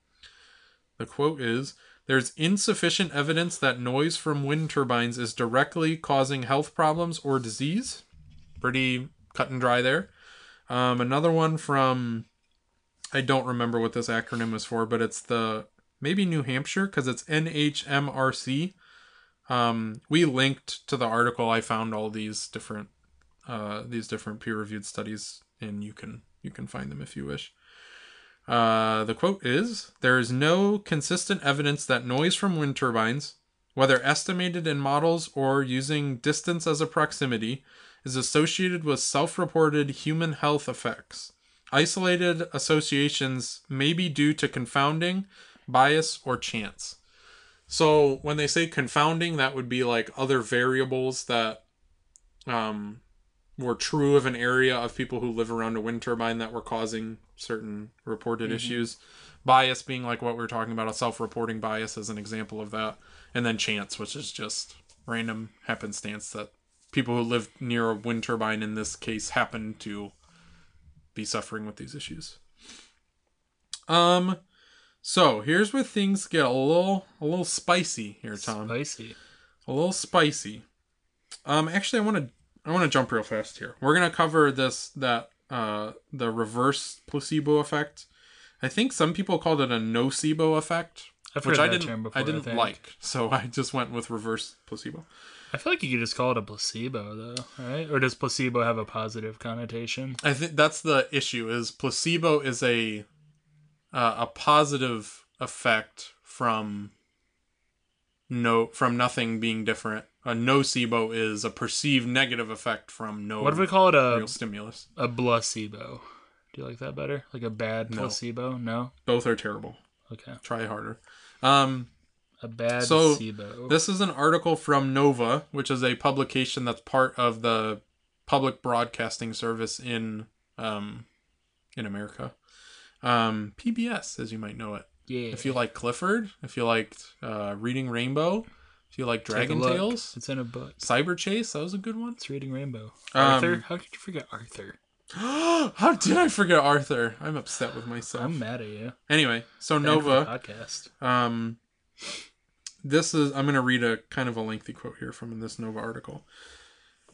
S1: The quote is. There's insufficient evidence that noise from wind turbines is directly causing health problems or disease. Pretty cut and dry there. Um, another one from I don't remember what this acronym is for, but it's the maybe New Hampshire because it's NHMRC. Um, we linked to the article. I found all these different uh, these different peer reviewed studies, and you can you can find them if you wish. Uh, the quote is: "There is no consistent evidence that noise from wind turbines, whether estimated in models or using distance as a proximity, is associated with self-reported human health effects." Isolated associations may be due to confounding, bias, or chance. So when they say confounding, that would be like other variables that um, were true of an area of people who live around a wind turbine that were causing certain reported issues. Bias being like what we are talking about, a self-reporting bias as an example of that, and then chance, which is just random happenstance that people who live near a wind turbine in this case happen to be suffering with these issues. Um, so here's where things get a little a little spicy here, Tom.
S2: Spicy.
S1: A little spicy. Um, actually, I want to I want to jump real fast here. We're gonna cover this that uh the reverse placebo effect. I think some people called it a nocebo effect,
S2: I've
S1: which I didn't
S2: before.
S1: I didn't
S2: think.
S1: like, so (laughs) I just went with reverse placebo.
S2: I feel like you could just call it a placebo, though, right? Or does placebo have a positive connotation?
S1: I think that's the issue. Is placebo is a uh, a positive effect from no from nothing being different. A nocebo is a perceived negative effect from no
S2: What if we call it a
S1: real stimulus.
S2: a placebo? Do you like that better? Like a bad
S1: No.
S2: placebo? No.
S1: Both are terrible.
S2: Okay.
S1: Try harder. Um,
S2: A bad
S1: So,
S2: placebo.
S1: this is an article from Nova, which is a publication that's part of the public broadcasting service in um, in America. Um, PBS, as you might know it.
S2: yeah.
S1: If you like Clifford, if you liked uh, Reading Rainbow, if you like Dragon. Tales,
S2: It's in a book.
S1: Cyber Chase, that was a good one.
S2: It's reading Rainbow.
S1: Um,
S2: Arthur? How could you forget Arthur? (gasps)
S1: How did I forget Arthur? I'm upset with myself.
S2: I'm mad at you.
S1: Anyway, so
S2: Bad
S1: Nova.
S2: podcast.
S1: Um, this is I'm going to read a kind of a lengthy quote here from this Nova article.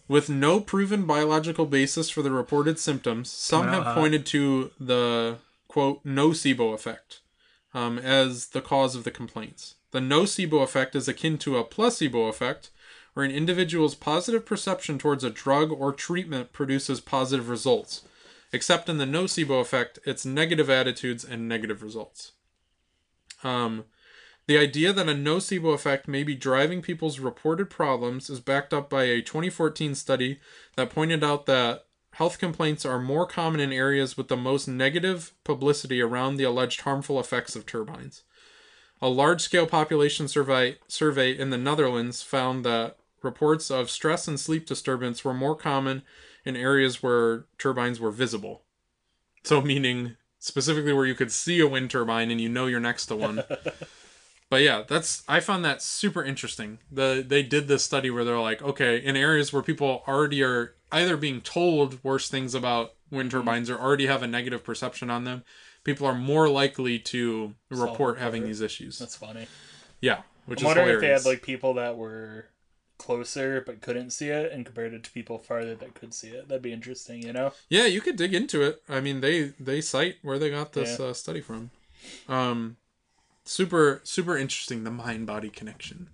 S1: With no proven biological basis for the reported symptoms, some have
S2: hot.
S1: pointed to the quote nocebo effect um, as the cause of the complaints. The nocebo effect is akin to a placebo effect, where an individual's positive perception towards a drug or treatment produces positive results. Except in the nocebo effect, it's negative attitudes and negative results. Um, the idea that a nocebo effect may be driving people's reported problems is backed up by a 2014 study that pointed out that health complaints are more common in areas with the most negative publicity around the alleged harmful effects of turbines. A large scale population survey, survey in the Netherlands found that reports of stress and sleep disturbance were more common in areas where turbines were visible. So, meaning specifically where you could see a wind turbine and you know you're next to one. (laughs) but yeah, that's I found that super interesting. The they did this study where they're like, okay, in areas where people already are either being told worse things about wind
S2: Mm-hmm.
S1: turbines or already have a negative perception on them, people are more likely to report having these issues.
S2: That's funny.
S1: yeah, which
S2: I'm
S1: is
S2: wondering if they had like people that were closer but couldn't see it and compared it to people farther that could see it. That'd be interesting, you know?
S1: Yeah, you could dig into it. I mean, they they cite where they got this
S2: Yeah.
S1: uh, study from. Um, super super interesting the mind body connection.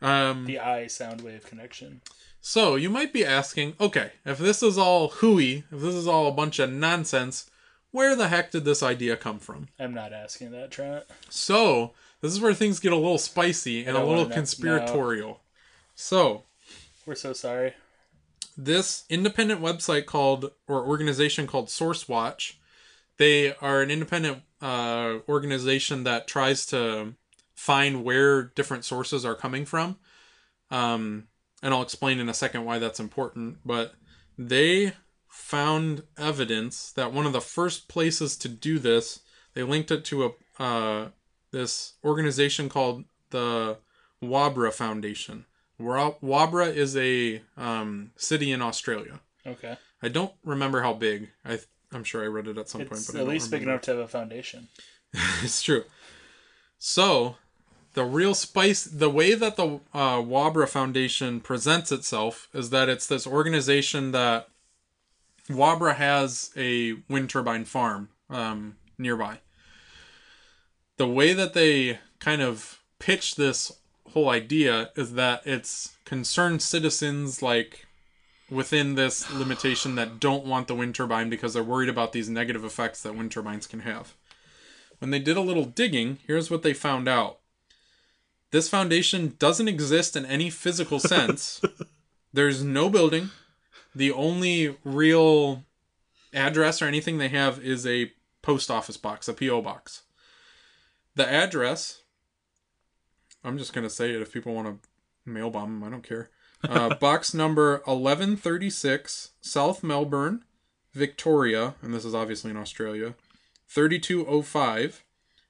S1: Um,
S2: The eye sound wave connection.
S1: so you might be asking, okay, if this is all hooey, if this is all a bunch of nonsense, where the heck did this idea come from?
S2: I'm not asking that, Trent.
S1: So this is where things get a little spicy and a little conspiratorial. So
S2: We're so sorry.
S1: this independent website called or organization called SourceWatch. They are an independent uh, organization that tries to find where different sources are coming from. Um, and I'll explain in a second why that's important. But they found evidence that one of the first places to do this, they linked it to a uh, this organization called the Waubra Foundation. Waubra is a um, city in Australia.
S2: Okay.
S1: I don't remember how big. I I'm sure I read it at some point,
S2: It's
S1: but I
S2: at least big enough to have a foundation. (laughs)
S1: it's true. So, the real spice, the way that the uh, Waubra Foundation presents itself is that it's this organization that Waubra has a wind turbine farm um, nearby. The way that they kind of pitch this whole idea is that it's concerned citizens like within this limitation that don't want the wind turbine because they're worried about these negative effects that wind turbines can have. When they did a little digging, here's what they found out. This foundation doesn't exist in any physical sense. (laughs) There's no building. The only real address or anything they have is a post office box, a P.O. box. The address, I'm just going to say it if people want to mail bomb them, I don't care. Uh, box number 1136, South Melbourne, Victoria, and this is obviously in Australia, 3205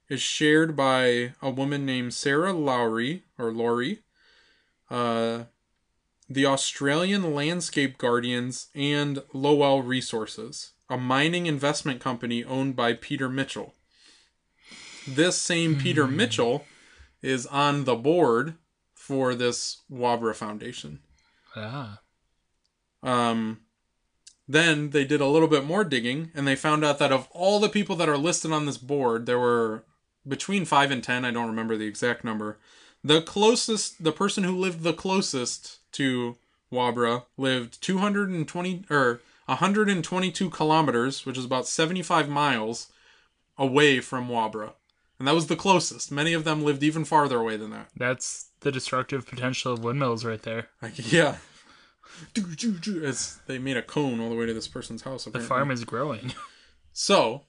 S1: is shared by a woman named Sarah Lowry or Laurie, uh, the Australian Landscape Guardians, and Lowell Resources, a mining investment company owned by Peter Mitchell. This same Peter Mitchell is on the board for this Waubra Foundation.
S2: Ah.
S1: Um, then they did a little bit more digging and they found out that of all the people that are listed on this board, there were between 5 and 10, I don't remember the exact number. The closest, the person who lived the closest to Waubra lived 220 or 122 kilometers, which is about 75 miles away from Waubra. And that was the closest. Many of them lived even farther away than that.
S2: That's the destructive potential of windmills right there.
S1: Like, yeah. It's, they made a cone all the way to this person's house.
S2: The farm is growing. (laughs)
S1: So,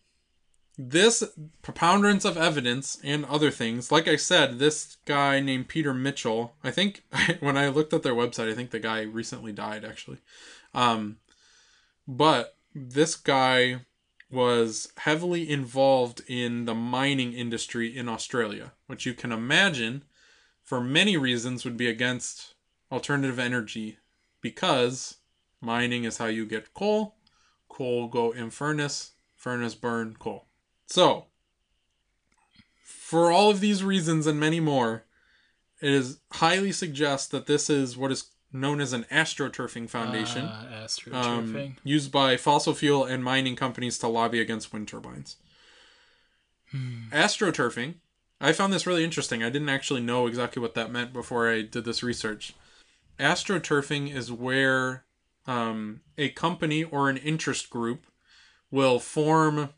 S1: this preponderance of evidence and other things, like I said, this guy named Peter Mitchell, I think (laughs) when I looked at their website, I think the guy recently died actually. Um, but this guy was heavily involved in the mining industry in Australia, which you can imagine for many reasons would be against alternative energy because mining is how you get coal, coal go in furnace, furnace burn coal. So, for all of these reasons and many more, it is highly suggest that this is what is known as an astroturfing foundation
S2: Uh,
S1: um,
S2: astroturfing.
S1: used by fossil fuel and mining companies to lobby against wind turbines. Astroturfing, I found this really interesting. I didn't actually know exactly what that meant before I did this research. Astroturfing is where um, a company or an interest group will form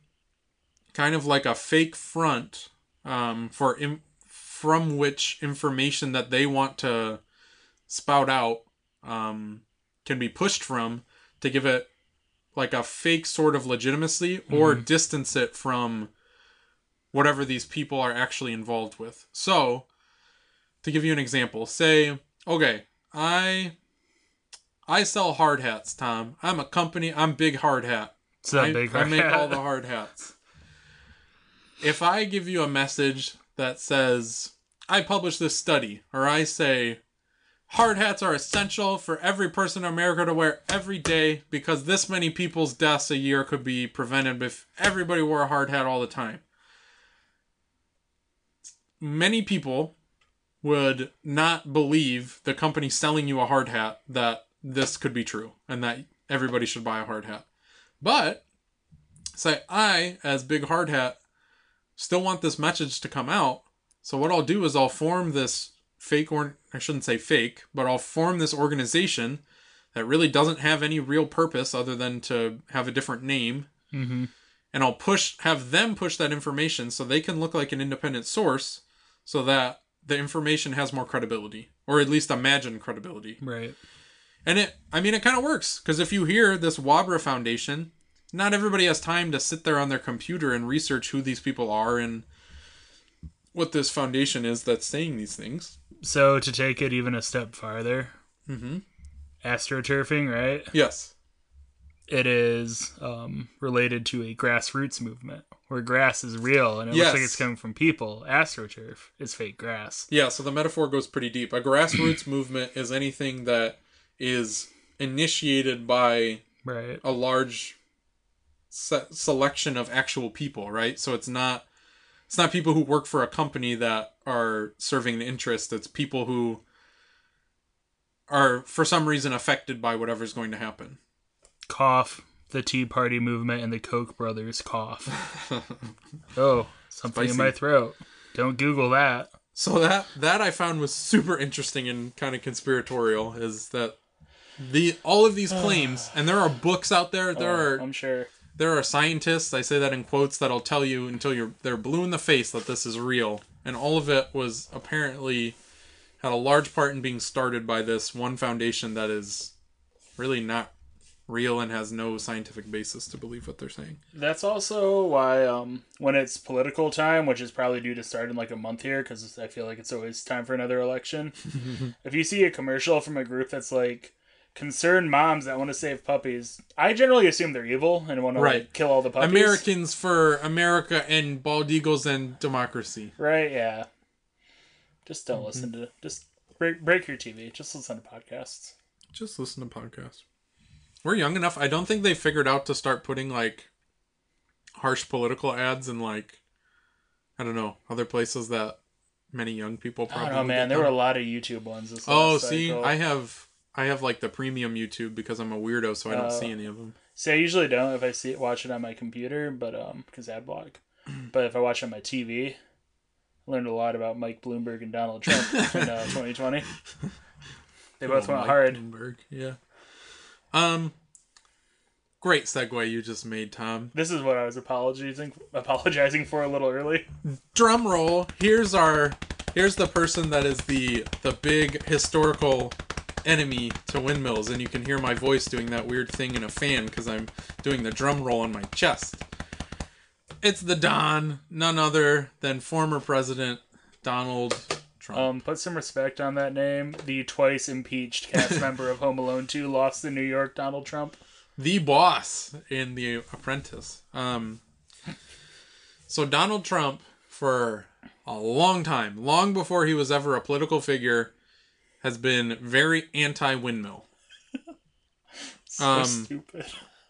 S1: kind of like a fake front um, for Im- from which information that they want to spout out um, can be pushed from to give it like a fake sort of legitimacy or distance it from whatever these people are actually involved with. So, to give you an example, say, okay, I I sell hard hats, Tom. I'm a company. I'm Big Hard Hat.
S2: It's that
S1: I,
S2: big
S1: I make
S2: hat.
S1: all the hard hats. If I give you a message that says, I publish this study, or I say, hard hats are essential for every person in America to wear every day because this many people's deaths a year could be prevented if everybody wore a hard hat all the time. Many people would not believe the company selling you a hard hat that this could be true and that everybody should buy a hard hat. But say I, as Big Hard Hat, still want this message to come out. So what I'll do is I'll form this fake or I shouldn't say fake, but I'll form this organization that really doesn't have any real purpose other than to have a different name.
S2: Mhm.
S1: And I'll push have them push that information so they can look like an independent source so that the information has more credibility or at least imagine credibility.
S2: Right.
S1: And it, I mean, it kind of works because if you hear this Waubra Foundation, not everybody has time to sit there on their computer and research who these people are and what this foundation is that's saying these things.
S2: So to take it even a step farther,
S1: Mm-hmm.
S2: astroturfing, right?
S1: Yes.
S2: It is um, related to a grassroots movement where grass is real and it looks like it's coming from people. Astroturf is fake grass.
S1: Yeah. So the metaphor goes pretty deep. A grassroots (clears throat) movement is anything that is initiated by
S2: Right.
S1: a large se- selection of actual people, right? So it's not it's not people who work for a company that are serving an interest. It's people who are for some reason affected by whatever's going to happen.
S2: Cough. The Tea Party movement and the Koch brothers cough. (laughs) oh, something in my throat. Don't Google that.
S1: So that that I found was super interesting and kind of conspiratorial is that the all of these (sighs) claims and there are books out there there
S2: Oh,
S1: are
S2: I'm sure.
S1: There are scientists i say that in quotes that'll tell you until you're they're blue in the face that this is real and all of it was apparently had a large part in being started by this one foundation that is really not real and has no scientific basis to believe what they're saying
S2: That's also why um, when it's political time, which is probably due to start in like a month here, because I feel like it's always time for another election. (laughs) if you see a commercial from a group that's like concerned moms that want to save puppies, I generally assume they're evil and want to
S1: Right.
S2: like, kill all the puppies.
S1: americans for america and bald eagles and democracy
S2: right? Yeah. Just
S1: Mm-hmm.
S2: don't listen to just break break your TV. Just listen to podcasts.
S1: just listen to podcasts we're young enough i don't think they figured out to start putting like harsh political ads in like i don't know other places that many young people probably
S2: don't know, man. There were a lot of YouTube ones. This
S1: Oh, see,
S2: cycle.
S1: I have I have like the premium YouTube because I'm a weirdo, so I don't
S2: Oh.
S1: see any of them.
S2: See, I usually don't if I see it, watch it on my computer, but um, because ad block. (clears throat) But if I watch it on my TV, I learned a lot about Mike Bloomberg and Donald Trump (laughs) in uh, 2020. They both
S1: Oh,
S2: went
S1: Mike
S2: hard.
S1: Bloomberg, Yeah. Um. Great segue you just made, Tom.
S2: This is what I was apologizing apologizing for a little early.
S1: Drum roll. Here's our. Here's the person that is the the big historical enemy to windmills, and you can hear my voice doing that weird thing in a fan because I'm doing the drum roll on my chest. It's the Don, none other than former President Donald Trump.
S2: Um, put some respect on that name. The twice impeached cast (laughs) member of Home Alone 2 lost in New York, Donald Trump.
S1: the boss in The Apprentice. Um, so Donald Trump, for a long time, long before he was ever a political figure, has been very anti-windmill. (laughs)
S2: So
S1: Um,
S2: stupid.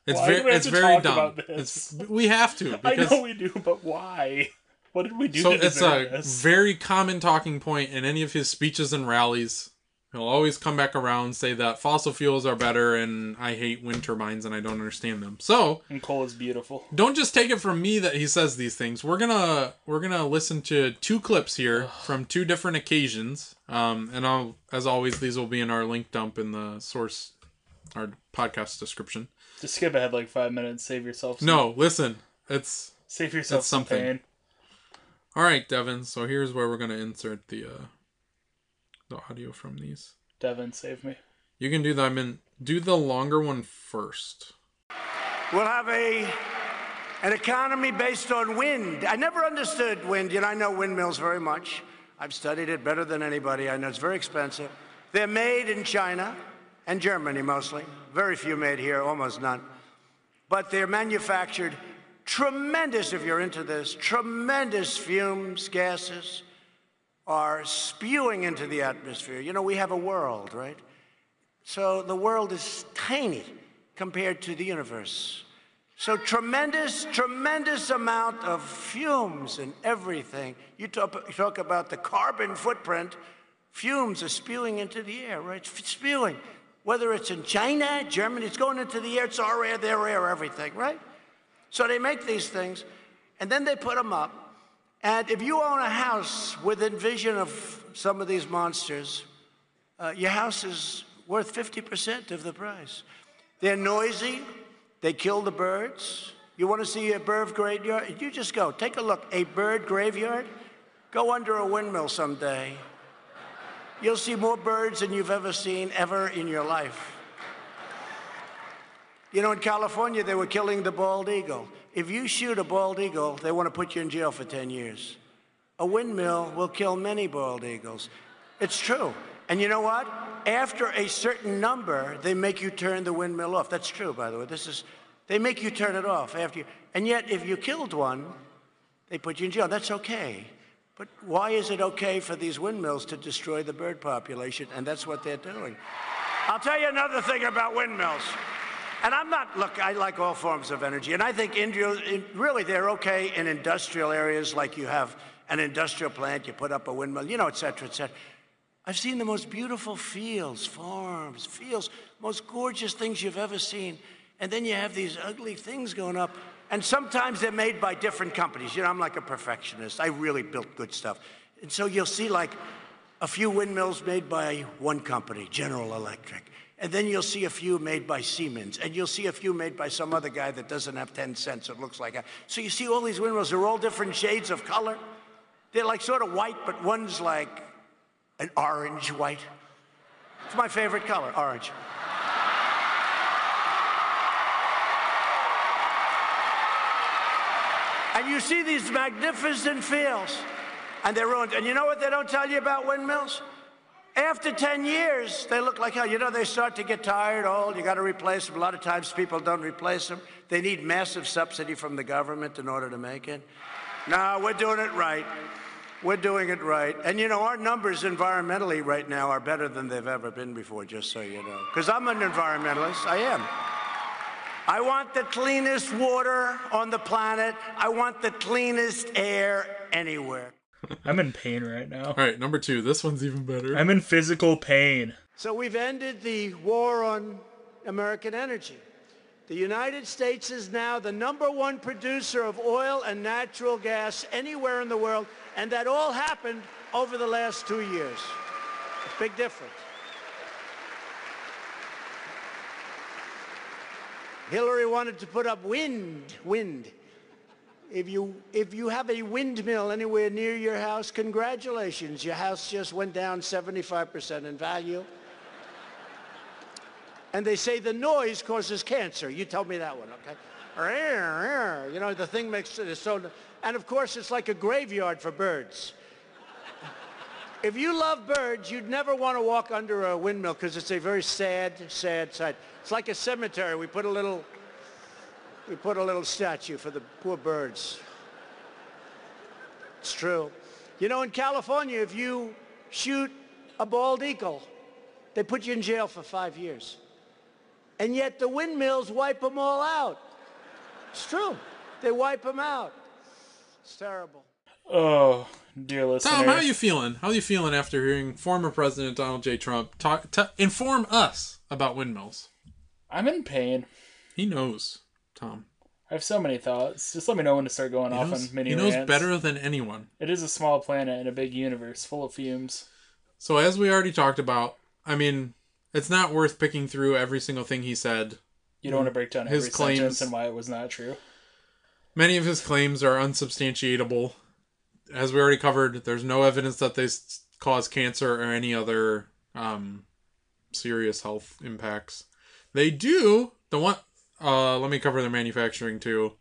S1: It's
S2: Why do
S1: very,
S2: we have
S1: it's
S2: to
S1: very
S2: talk
S1: dumb.
S2: about this?
S1: It's, we have to (laughs)
S2: I know we do, but why? What did we do
S1: so
S2: to
S1: it's a
S2: this?
S1: very common talking point in any of his speeches and rallies. He'll always come back around, say that fossil fuels are better, and I hate wind turbines and I don't understand them. So
S2: And coal is beautiful.
S1: don't just take it from me that he says these things. We're gonna we're gonna listen to two clips here from two different occasions. Um, and I'll as always these will be in our link dump in the source, our podcast description.
S2: Just skip ahead like five minutes. Save yourself. Some,
S1: No, listen, it's
S2: Save yourself some
S1: something.
S2: pain.
S1: all right, Devin. So here's where we're gonna insert the uh, the audio from these.
S2: Devin, save me.
S1: You can do that. I mean, do the longer one first.
S3: We'll have a an economy based on wind. I never understood wind. You know, I know windmills very much. I've studied it better than anybody. I know it's very expensive. They're made in China. and Germany mostly. Very few made here, almost none. But they're manufactured tremendous, if you're into this, tremendous fumes, gases are spewing into the atmosphere. You know, we have a world, right? So the world is tiny compared to the universe. So tremendous, tremendous amount of fumes and everything. You talk, you talk about the carbon footprint, fumes are spewing into the air, right? Spewing. Whether it's in China, Germany, it's going into the air, it's our air, their air, everything, right? So they make these things, and then they put them up. And if you own a house within vision of some of these monsters, uh, your house is worth 50% of the price. They're noisy, they kill the birds. You want to see a bird graveyard? You just go, take a look. A bird graveyard? Go under a windmill someday. You'll see more birds than you've ever seen ever in your life. You know, in California, they were killing the bald eagle. If you shoot a bald eagle, they want to put you in jail for 10 years. A windmill will kill many bald eagles. It's true. And you know what? After a certain number, they make you turn the windmill off. That's true, by the way. This is, they make you turn it off after you. And yet, if you killed one, they put you in jail. That's okay. But why is it okay for these windmills to destroy the bird population? And that's what they're doing. I'll tell you another thing about windmills. And I'm not, look, I like all forms of energy. And I think India, really, they're okay in industrial areas like you have an industrial plant, you put up a windmill, you know, et cetera, et cetera. I've seen the most beautiful fields, farms, fields, most gorgeous things you've ever seen. And then you have these ugly things going up. And sometimes they're made by different companies. You know, I'm like a perfectionist. I really built good stuff. And so you'll see like a few windmills made by one company, General Electric. And then you'll see a few made by Siemens. And you'll see a few made by some other guy that doesn't have 10 cents. It looks like. So you see all these windmills, they're all different shades of color. They're like sort of white, but one's like an orange white. It's my favorite color, orange. And you see these magnificent fields, and they're ruined. And you know what they don't tell you about windmills? After 10 years, they look like hell. You know, they start to get tired, old. You got to replace them. A lot of times people don't replace them. They need massive subsidy from the government in order to make it. No, we're doing it right. We're doing it right. And you know, our numbers environmentally right now are better than they've ever been before, just so you know. Because I'm an environmentalist. I am. I want the cleanest water on the planet. I want the cleanest air anywhere.
S2: I'm in pain right now.
S1: All right, number two. This one's even better.
S2: I'm in physical pain.
S3: So we've ended the war on American energy. The United States is now the number one producer of oil and natural gas anywhere in the world, and that all happened over the last two years. A big difference. Hillary wanted to put up wind, wind. If you, if you have a windmill anywhere near your house, congratulations. Your house just went down 75% in value. And they say the noise causes cancer. You tell me that one, okay? You know, the thing makes it so... And of course, it's like a graveyard for birds. If you love birds, you'd never want to walk under a windmill because it's a very sad, sad sight. It's like a cemetery. We put a little, we put a little statue for the poor birds. It's true. You know, in California, if you shoot a bald eagle, they put you in jail for five years. And yet the windmills wipe them all out. It's true. They wipe them out. It's terrible.
S2: Oh, dear listeners.
S1: Tom, how are you feeling? How are you feeling after hearing former President Donald J. Trump talk, t- inform us about windmills?
S2: I'm in pain.
S1: He knows, Tom.
S2: I have so many thoughts. Just let me know when to start going
S1: He
S2: off
S1: knows,
S2: on mini
S1: he knows
S2: rants.
S1: better than anyone.
S2: It is a small planet in a big universe full of fumes.
S1: So as we already talked about, I mean, it's not worth picking through every single thing he said.
S2: You don't want to break down
S1: His
S2: every
S1: claims-
S2: sentence and why it was not true.
S1: Many of his claims are unsubstantiatable. As we already covered, there's no evidence that they cause cancer or any other um, serious health impacts. They do. The one. Uh, let me cover the manufacturing too.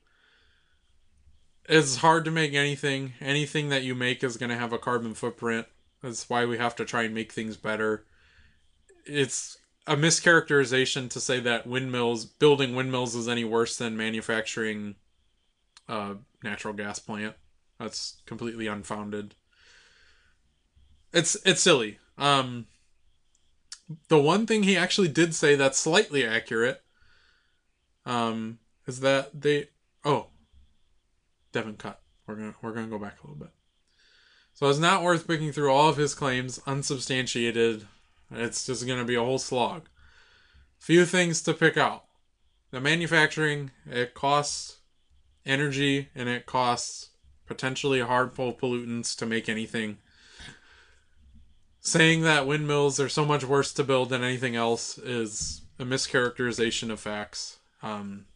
S1: It's hard to make anything. Anything that you make is going to have a carbon footprint. That's why we have to try and make things better. It's a mischaracterization to say that windmills building windmills is any worse than manufacturing a natural gas plant. That's completely unfounded. It's it's silly. Um the one thing he actually did say that's slightly accurate um is that they oh Devin cut. We're gonna we're gonna go back a little bit. So it's not worth picking through all of his claims unsubstantiated. It's just gonna be a whole slog. Few things to pick out. The manufacturing, it costs energy and it costs potentially harmful pollutants to make anything. Saying that windmills are so much worse to build than anything else is a mischaracterization of facts. Um,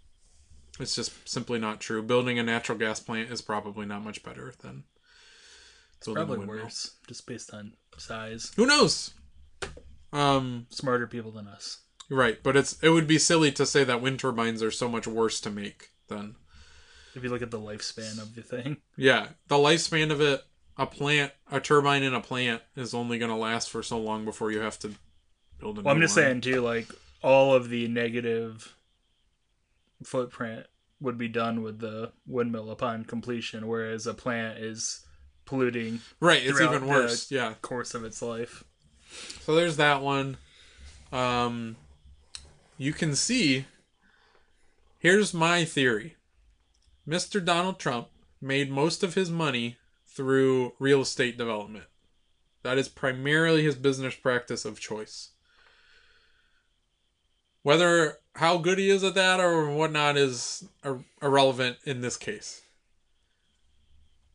S1: it's just simply not true. Building a natural gas plant is probably not much better than a
S2: Probably
S1: windmill.
S2: worse, just based on size.
S1: Who knows? Um,
S2: Smarter people than us.
S1: right, but it's it would be silly to say that wind turbines are so much worse to make than
S2: If you look at the lifespan of the thing,
S1: yeah. The lifespan of it, a plant, a turbine in a plant is only going to last for so long before you have to build a.
S2: well, I'm just
S1: one.
S2: saying too. Like all of the negative footprint would be done with the windmill upon completion, whereas a plant is polluting
S1: right? It's even
S2: the-
S1: worse. Yeah.
S2: course of its life.
S1: So there's that one. Um, you can see. Here's my theory. Mr. Donald Trump made most of his money through real estate development. That is primarily his business practice of choice. Whether how good he is at that or whatnot is ir- irrelevant in this case.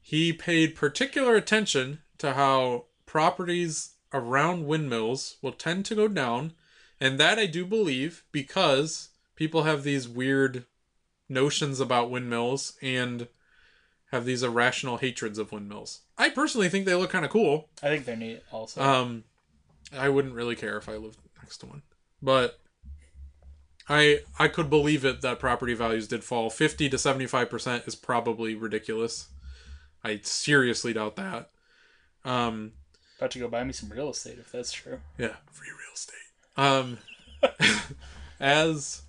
S1: He paid particular attention to how properties around windmills will tend to go down, and that I do believe because people have these weird notions about windmills and have these irrational hatreds of windmills. I personally think they look kind of cool.
S2: I think they're neat. Also,
S1: Um, I wouldn't really care if I lived next to one, but I I could believe it that property values did fall. Fifty to seventy five percent is probably ridiculous. I seriously doubt that. Um,
S2: about to go buy me some real estate if that's true.
S1: yeah, free real estate. Um, (laughs) as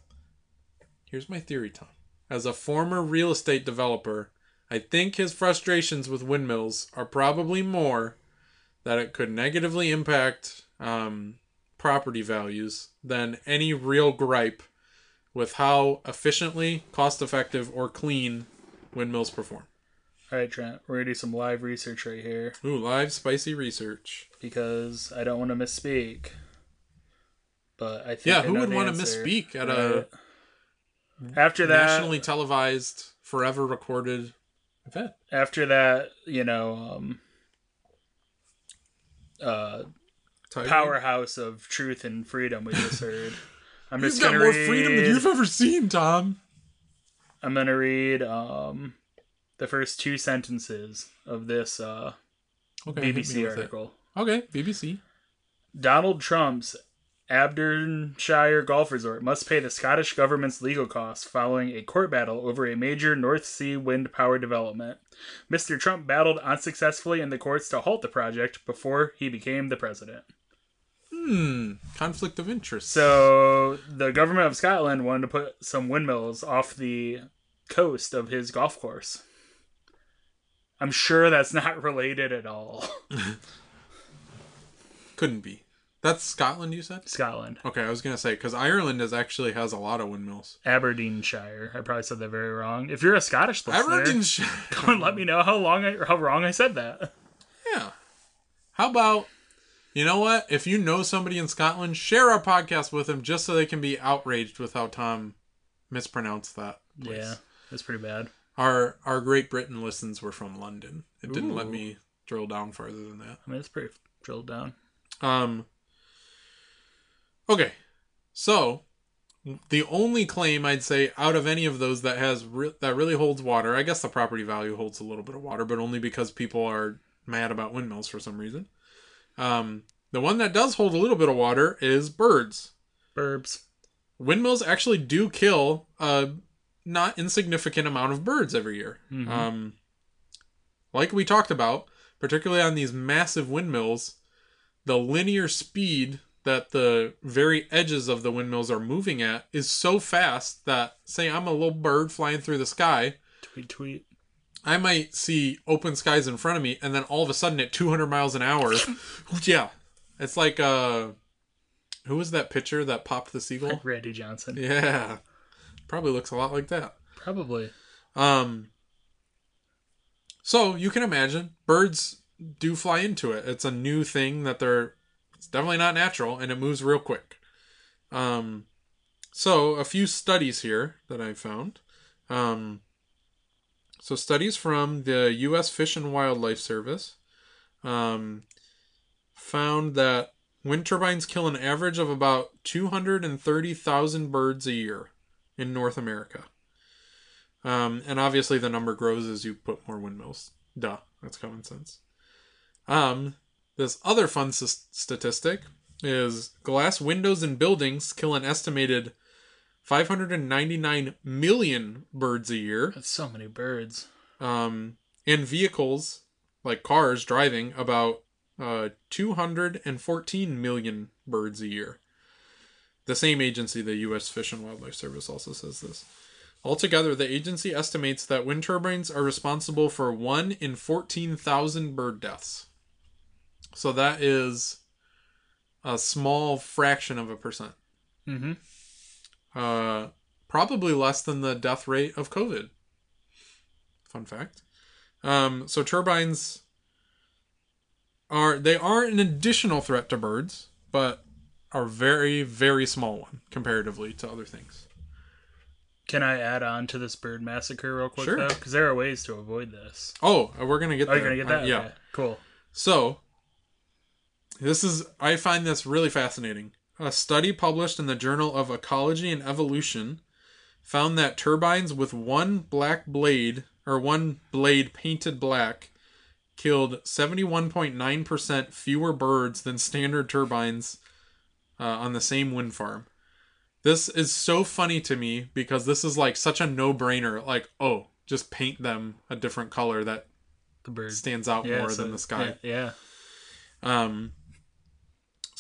S1: here's my theory, Tom. As a former real estate developer, I think his frustrations with windmills are probably more that it could negatively impact um, property values than any real gripe with how efficiently, cost effective, or clean windmills perform.
S2: All right, Trent, we're gonna do some live research right here
S1: Ooh, live spicy research.
S2: because I don't want to misspeak. But I think
S1: Yeah,
S2: I
S1: who would want to misspeak at a
S2: after that
S1: nationally televised, forever recorded event?
S2: after that, you know, um, uh, powerhouse of truth and freedom we just heard. (laughs) I'm
S1: You've got more
S2: read,
S1: freedom than you've ever seen, Tom.
S2: I'm gonna read um, the first two sentences of this uh,
S1: Okay,
S2: BBC
S1: it.
S2: article.
S1: Okay, BBC.
S2: Donald Trump's Aberdeenshire golf resort must pay the Scottish government's legal costs following a court battle over a major North Sea wind power development. Mr. Trump battled unsuccessfully in the courts to halt the project before he became the president.
S1: Hmm, conflict of interest.
S2: So, the government of Scotland wanted to put some windmills off the coast of his golf course. I'm sure that's not (laughs) related at all. (laughs)
S1: couldn't be. That's Scotland, you said.
S2: Scotland.
S1: Okay, I was gonna say because Ireland is actually has a lot of windmills.
S2: Aberdeenshire. I probably said that very wrong. If you're a Scottish listener,
S1: Aberdeenshire. (laughs)
S2: come and let me know how long I, or how wrong I said that.
S1: Yeah. How about you know what? If you know somebody in Scotland, share our podcast with them just so they can be outraged with how Tom mispronounced that. place.
S2: Yeah, that's pretty bad.
S1: Our our Great Britain listens were from London. It didn't let me drill down farther than that.
S2: I mean, it's pretty drilled down.
S1: Um. Okay, so the only claim I'd say out of any of those that has re- that really holds water, I guess the property value holds a little bit of water, but only because people are mad about windmills for some reason. Um, the one that does hold a little bit of water is birds.
S2: Burbs.
S1: Windmills actually do kill a not insignificant amount of birds every year. Um, like we talked about, particularly on these massive windmills, the linear speed that the very edges of the windmills are moving at is so fast that say I'm a little bird flying through the sky,
S2: Tweet, tweet.
S1: I might see open skies in front of me, and then all of a sudden at 200 miles an hour, (laughs) yeah, it's like uh, who was that pitcher that popped the seagull? (laughs)
S2: Randy Johnson.
S1: Yeah, probably looks a lot like that.
S2: Probably.
S1: Um, so you can imagine birds do fly into it. It's a new thing that they're. It's definitely not natural, and it moves real quick. Um, so a few studies here that I found. Um, so studies from the U.S. Fish and Wildlife Service um, found that wind turbines kill an average of about 230,000 birds a year in North America. Um, and obviously the number grows as you put more windmills. Duh, that's common sense. Um, this other fun s- statistic is glass windows in buildings kill an estimated 599 million birds a year.
S2: That's so many birds.
S1: Um, in vehicles like cars driving about uh, 214 million birds a year. The same agency, the U.S. Fish and Wildlife Service, also says this. Altogether, the agency estimates that wind turbines are responsible for 1 in 14,000 bird deaths. So that is a small fraction of a percent.
S2: Mm-hmm.
S1: Uh, probably less than the death rate of COVID. Fun fact. Um, so turbines are they are an additional threat to birds, but are very very small one comparatively to other things.
S2: Can I add on to this bird massacre real quick
S1: Sure.
S2: though? Because there are ways to avoid this.
S1: Oh, we're gonna get
S2: Oh,
S1: there.
S2: you're gonna get
S1: Uh,
S2: that?
S1: yeah.
S2: Okay, Cool.
S1: So, this is, I find this really fascinating. A study published in the Journal of Ecology and Evolution found that turbines with one black blade, or one blade painted black, killed 71.9% fewer birds than standard turbines uh, on the same wind farm. This is so funny to me because this is like such a no brainer. Like, oh, just paint them a different color that
S2: The bird.
S1: stands out
S2: Yeah,
S1: more
S2: so-
S1: than the sky.
S2: Yeah.
S1: Um,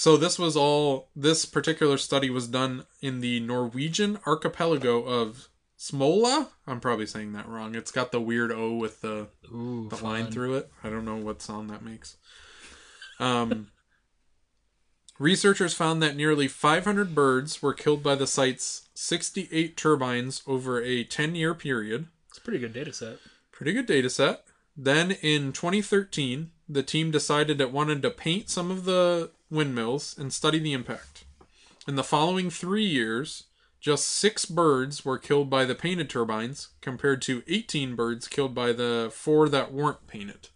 S1: so this was all. This particular study was done in the Norwegian archipelago of Smøla. I'm probably saying that wrong. It's got the weird O with the.
S2: Ooh,
S1: the
S2: fun.
S1: line through it. I don't know what sound that makes. Um, (laughs) researchers found that nearly 500 birds were killed by the site's 68 turbines over a 10-year period.
S2: It's a pretty good data set.
S1: Pretty good data set. Then in 2013, the team decided it wanted to paint some of the windmills and study the impact. In the following three years, just six birds were killed by the painted turbines, compared to 18 birds killed by the four that weren't painted.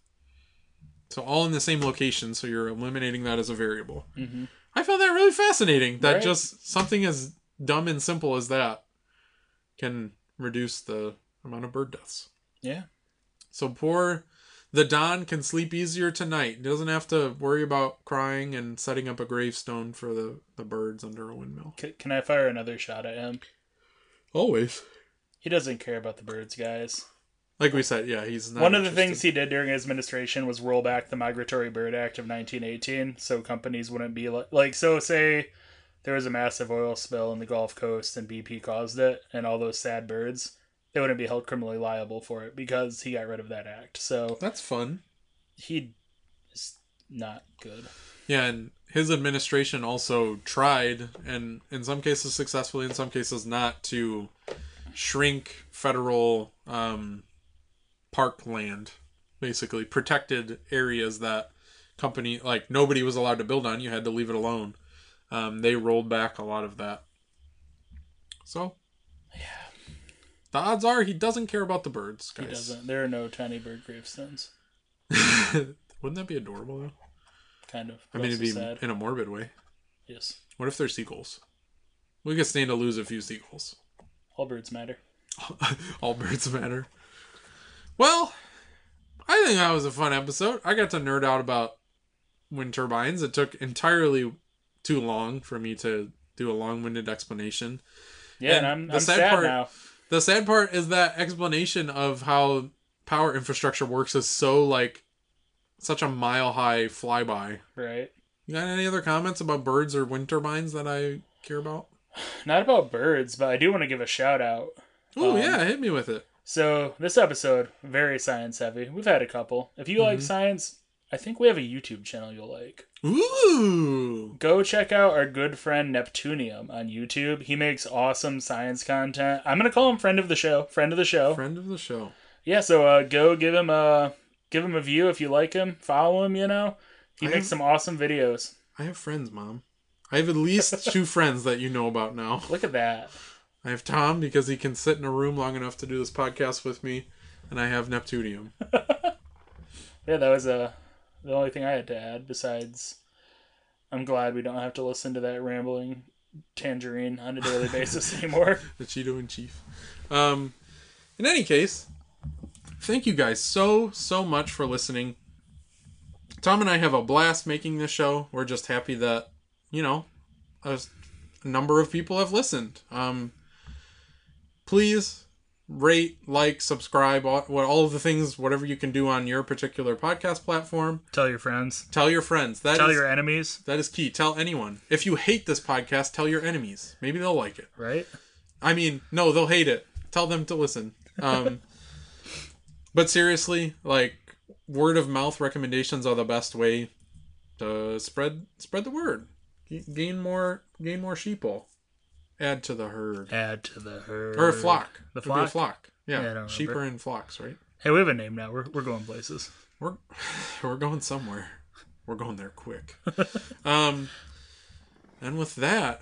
S1: So all in the same location, so you're eliminating that as a variable.
S2: Mm-hmm.
S1: I found that really fascinating. That
S2: Right.
S1: just something as dumb and simple as that can reduce the amount of bird deaths.
S2: Yeah.
S1: So poor the Don can sleep easier tonight. He doesn't have to worry about crying and setting up a gravestone for the, the birds under a windmill.
S2: C- can I fire another shot at him?
S1: Always.
S2: He doesn't care about the birds, guys.
S1: Like we said, yeah, he's not.
S2: One of the things he did during his administration was roll back the Migratory Bird Act of 1918, so companies wouldn't be like, like so. Say there was a massive oil spill in the Gulf Coast and BP caused it, and all those sad birds, they wouldn't be held criminally liable for it because he got rid of that act. So
S1: That's fun.
S2: he is not good.
S1: Yeah, and his administration also tried, and in some cases successfully, in some cases not, to shrink federal um, park land, basically protected areas that company like nobody was allowed to build on. You had to leave it alone. Um, they rolled back a lot of that. So, the odds are he doesn't care about the birds.
S2: he doesn't. There are no tiny bird gravestones. (laughs)
S1: Wouldn't that be adorable though?
S2: Kind of.
S1: I mean, it'd be
S2: sad.
S1: in a morbid way.
S2: Yes,
S1: What if they're seagulls? We could stand to lose a few seagulls.
S2: all birds matter. (laughs)
S1: All birds matter. Well, I think that was a fun episode. I got to nerd out about wind turbines. It took entirely too long for me to do a long-winded explanation.
S2: Yeah,
S1: And
S2: and I'm,
S1: the
S2: I'm
S1: sad
S2: sad,
S1: part-
S2: now.
S1: The sad part is that explanation of how power infrastructure works is so like such a mile high flyby.
S2: Right.
S1: You got any other comments about birds or wind turbines that I care about? (sighs)
S2: Not about birds, but I do want to give a shout out.
S1: Oh
S2: Um,
S1: yeah, hit me with it.
S2: So this episode very science heavy. We've had a couple. If you like science, I think we have a YouTube channel you'll like.
S1: Ooh.
S2: Go check out our good friend Neptunium on YouTube. He makes awesome science content. I'm gonna call him friend of the show. Friend of the show.
S1: Friend of the show.
S2: Yeah. So uh, go give him a give him a view if you like him. Follow him. You know he
S1: I
S2: makes
S1: have-
S2: some awesome videos.
S1: I have friends, Mom. I have at least (laughs) two friends that you know about now.
S2: Look at that.
S1: I have Tom because he can sit in a room long enough to do this podcast with me, and I have Neptunium. (laughs)
S2: Yeah, that was uh, the only thing I had to add. Besides, I'm glad we don't have to listen to that rambling tangerine on a daily (laughs) basis anymore.
S1: the Cheeto in chief. Um, in any case, thank you guys so so much for listening. Tom and I have a blast making this show. We're just happy that you know a, a number of people have listened. Um, please rate, like, subscribe, all, what all of the things, whatever you can do on your particular podcast platform.
S2: Tell your friends.
S1: Tell your friends. That
S2: Tell
S1: is-
S2: your enemies.
S1: that is key. Tell anyone. If you hate this podcast, tell your enemies. Maybe they'll like it.
S2: Right?
S1: I mean, no, they'll hate it. Tell them to listen. Um, (laughs) but seriously, like word of mouth recommendations are the best way to spread spread the word. G- Gain more gain more sheeple. Add to the herd
S2: Add to the herd.
S1: or flock.
S2: The
S1: It'd be a
S2: flock?
S1: flock. Yeah,
S2: Yeah,
S1: sheep are in flocks, right?
S2: Hey, we have a name now. We're we're going places.
S1: We're (laughs) we're going somewhere. We're going there quick. (laughs) um, and with that,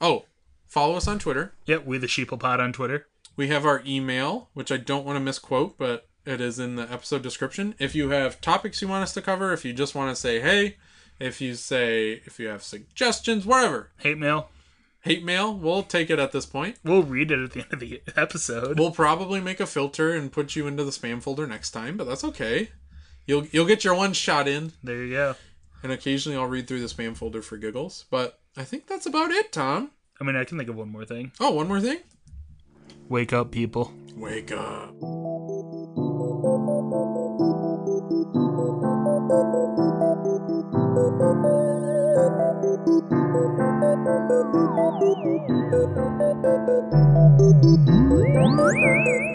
S1: oh, follow us on Twitter.
S2: Yep, we the Sheeple Pod on Twitter.
S1: We have our email, which I don't want to misquote, but it is in the episode description. If you have topics you want us to cover, if you just want to say hey, if you say if you have suggestions, whatever,
S2: Hate mail.
S1: Hate mail, we'll take it at this point.
S2: We'll read it at the end of the episode.
S1: We'll probably make a filter and put you into the spam folder next time, but that's okay. You'll you'll get your one shot in,
S2: there you go.
S1: and occasionally I'll read through the spam folder for giggles. But I think that's about it, Tom.
S2: I mean, I can think of one more thing.
S1: Oh, one more thing.
S2: Wake up, people.
S1: Wake up.
S4: Thank you. Música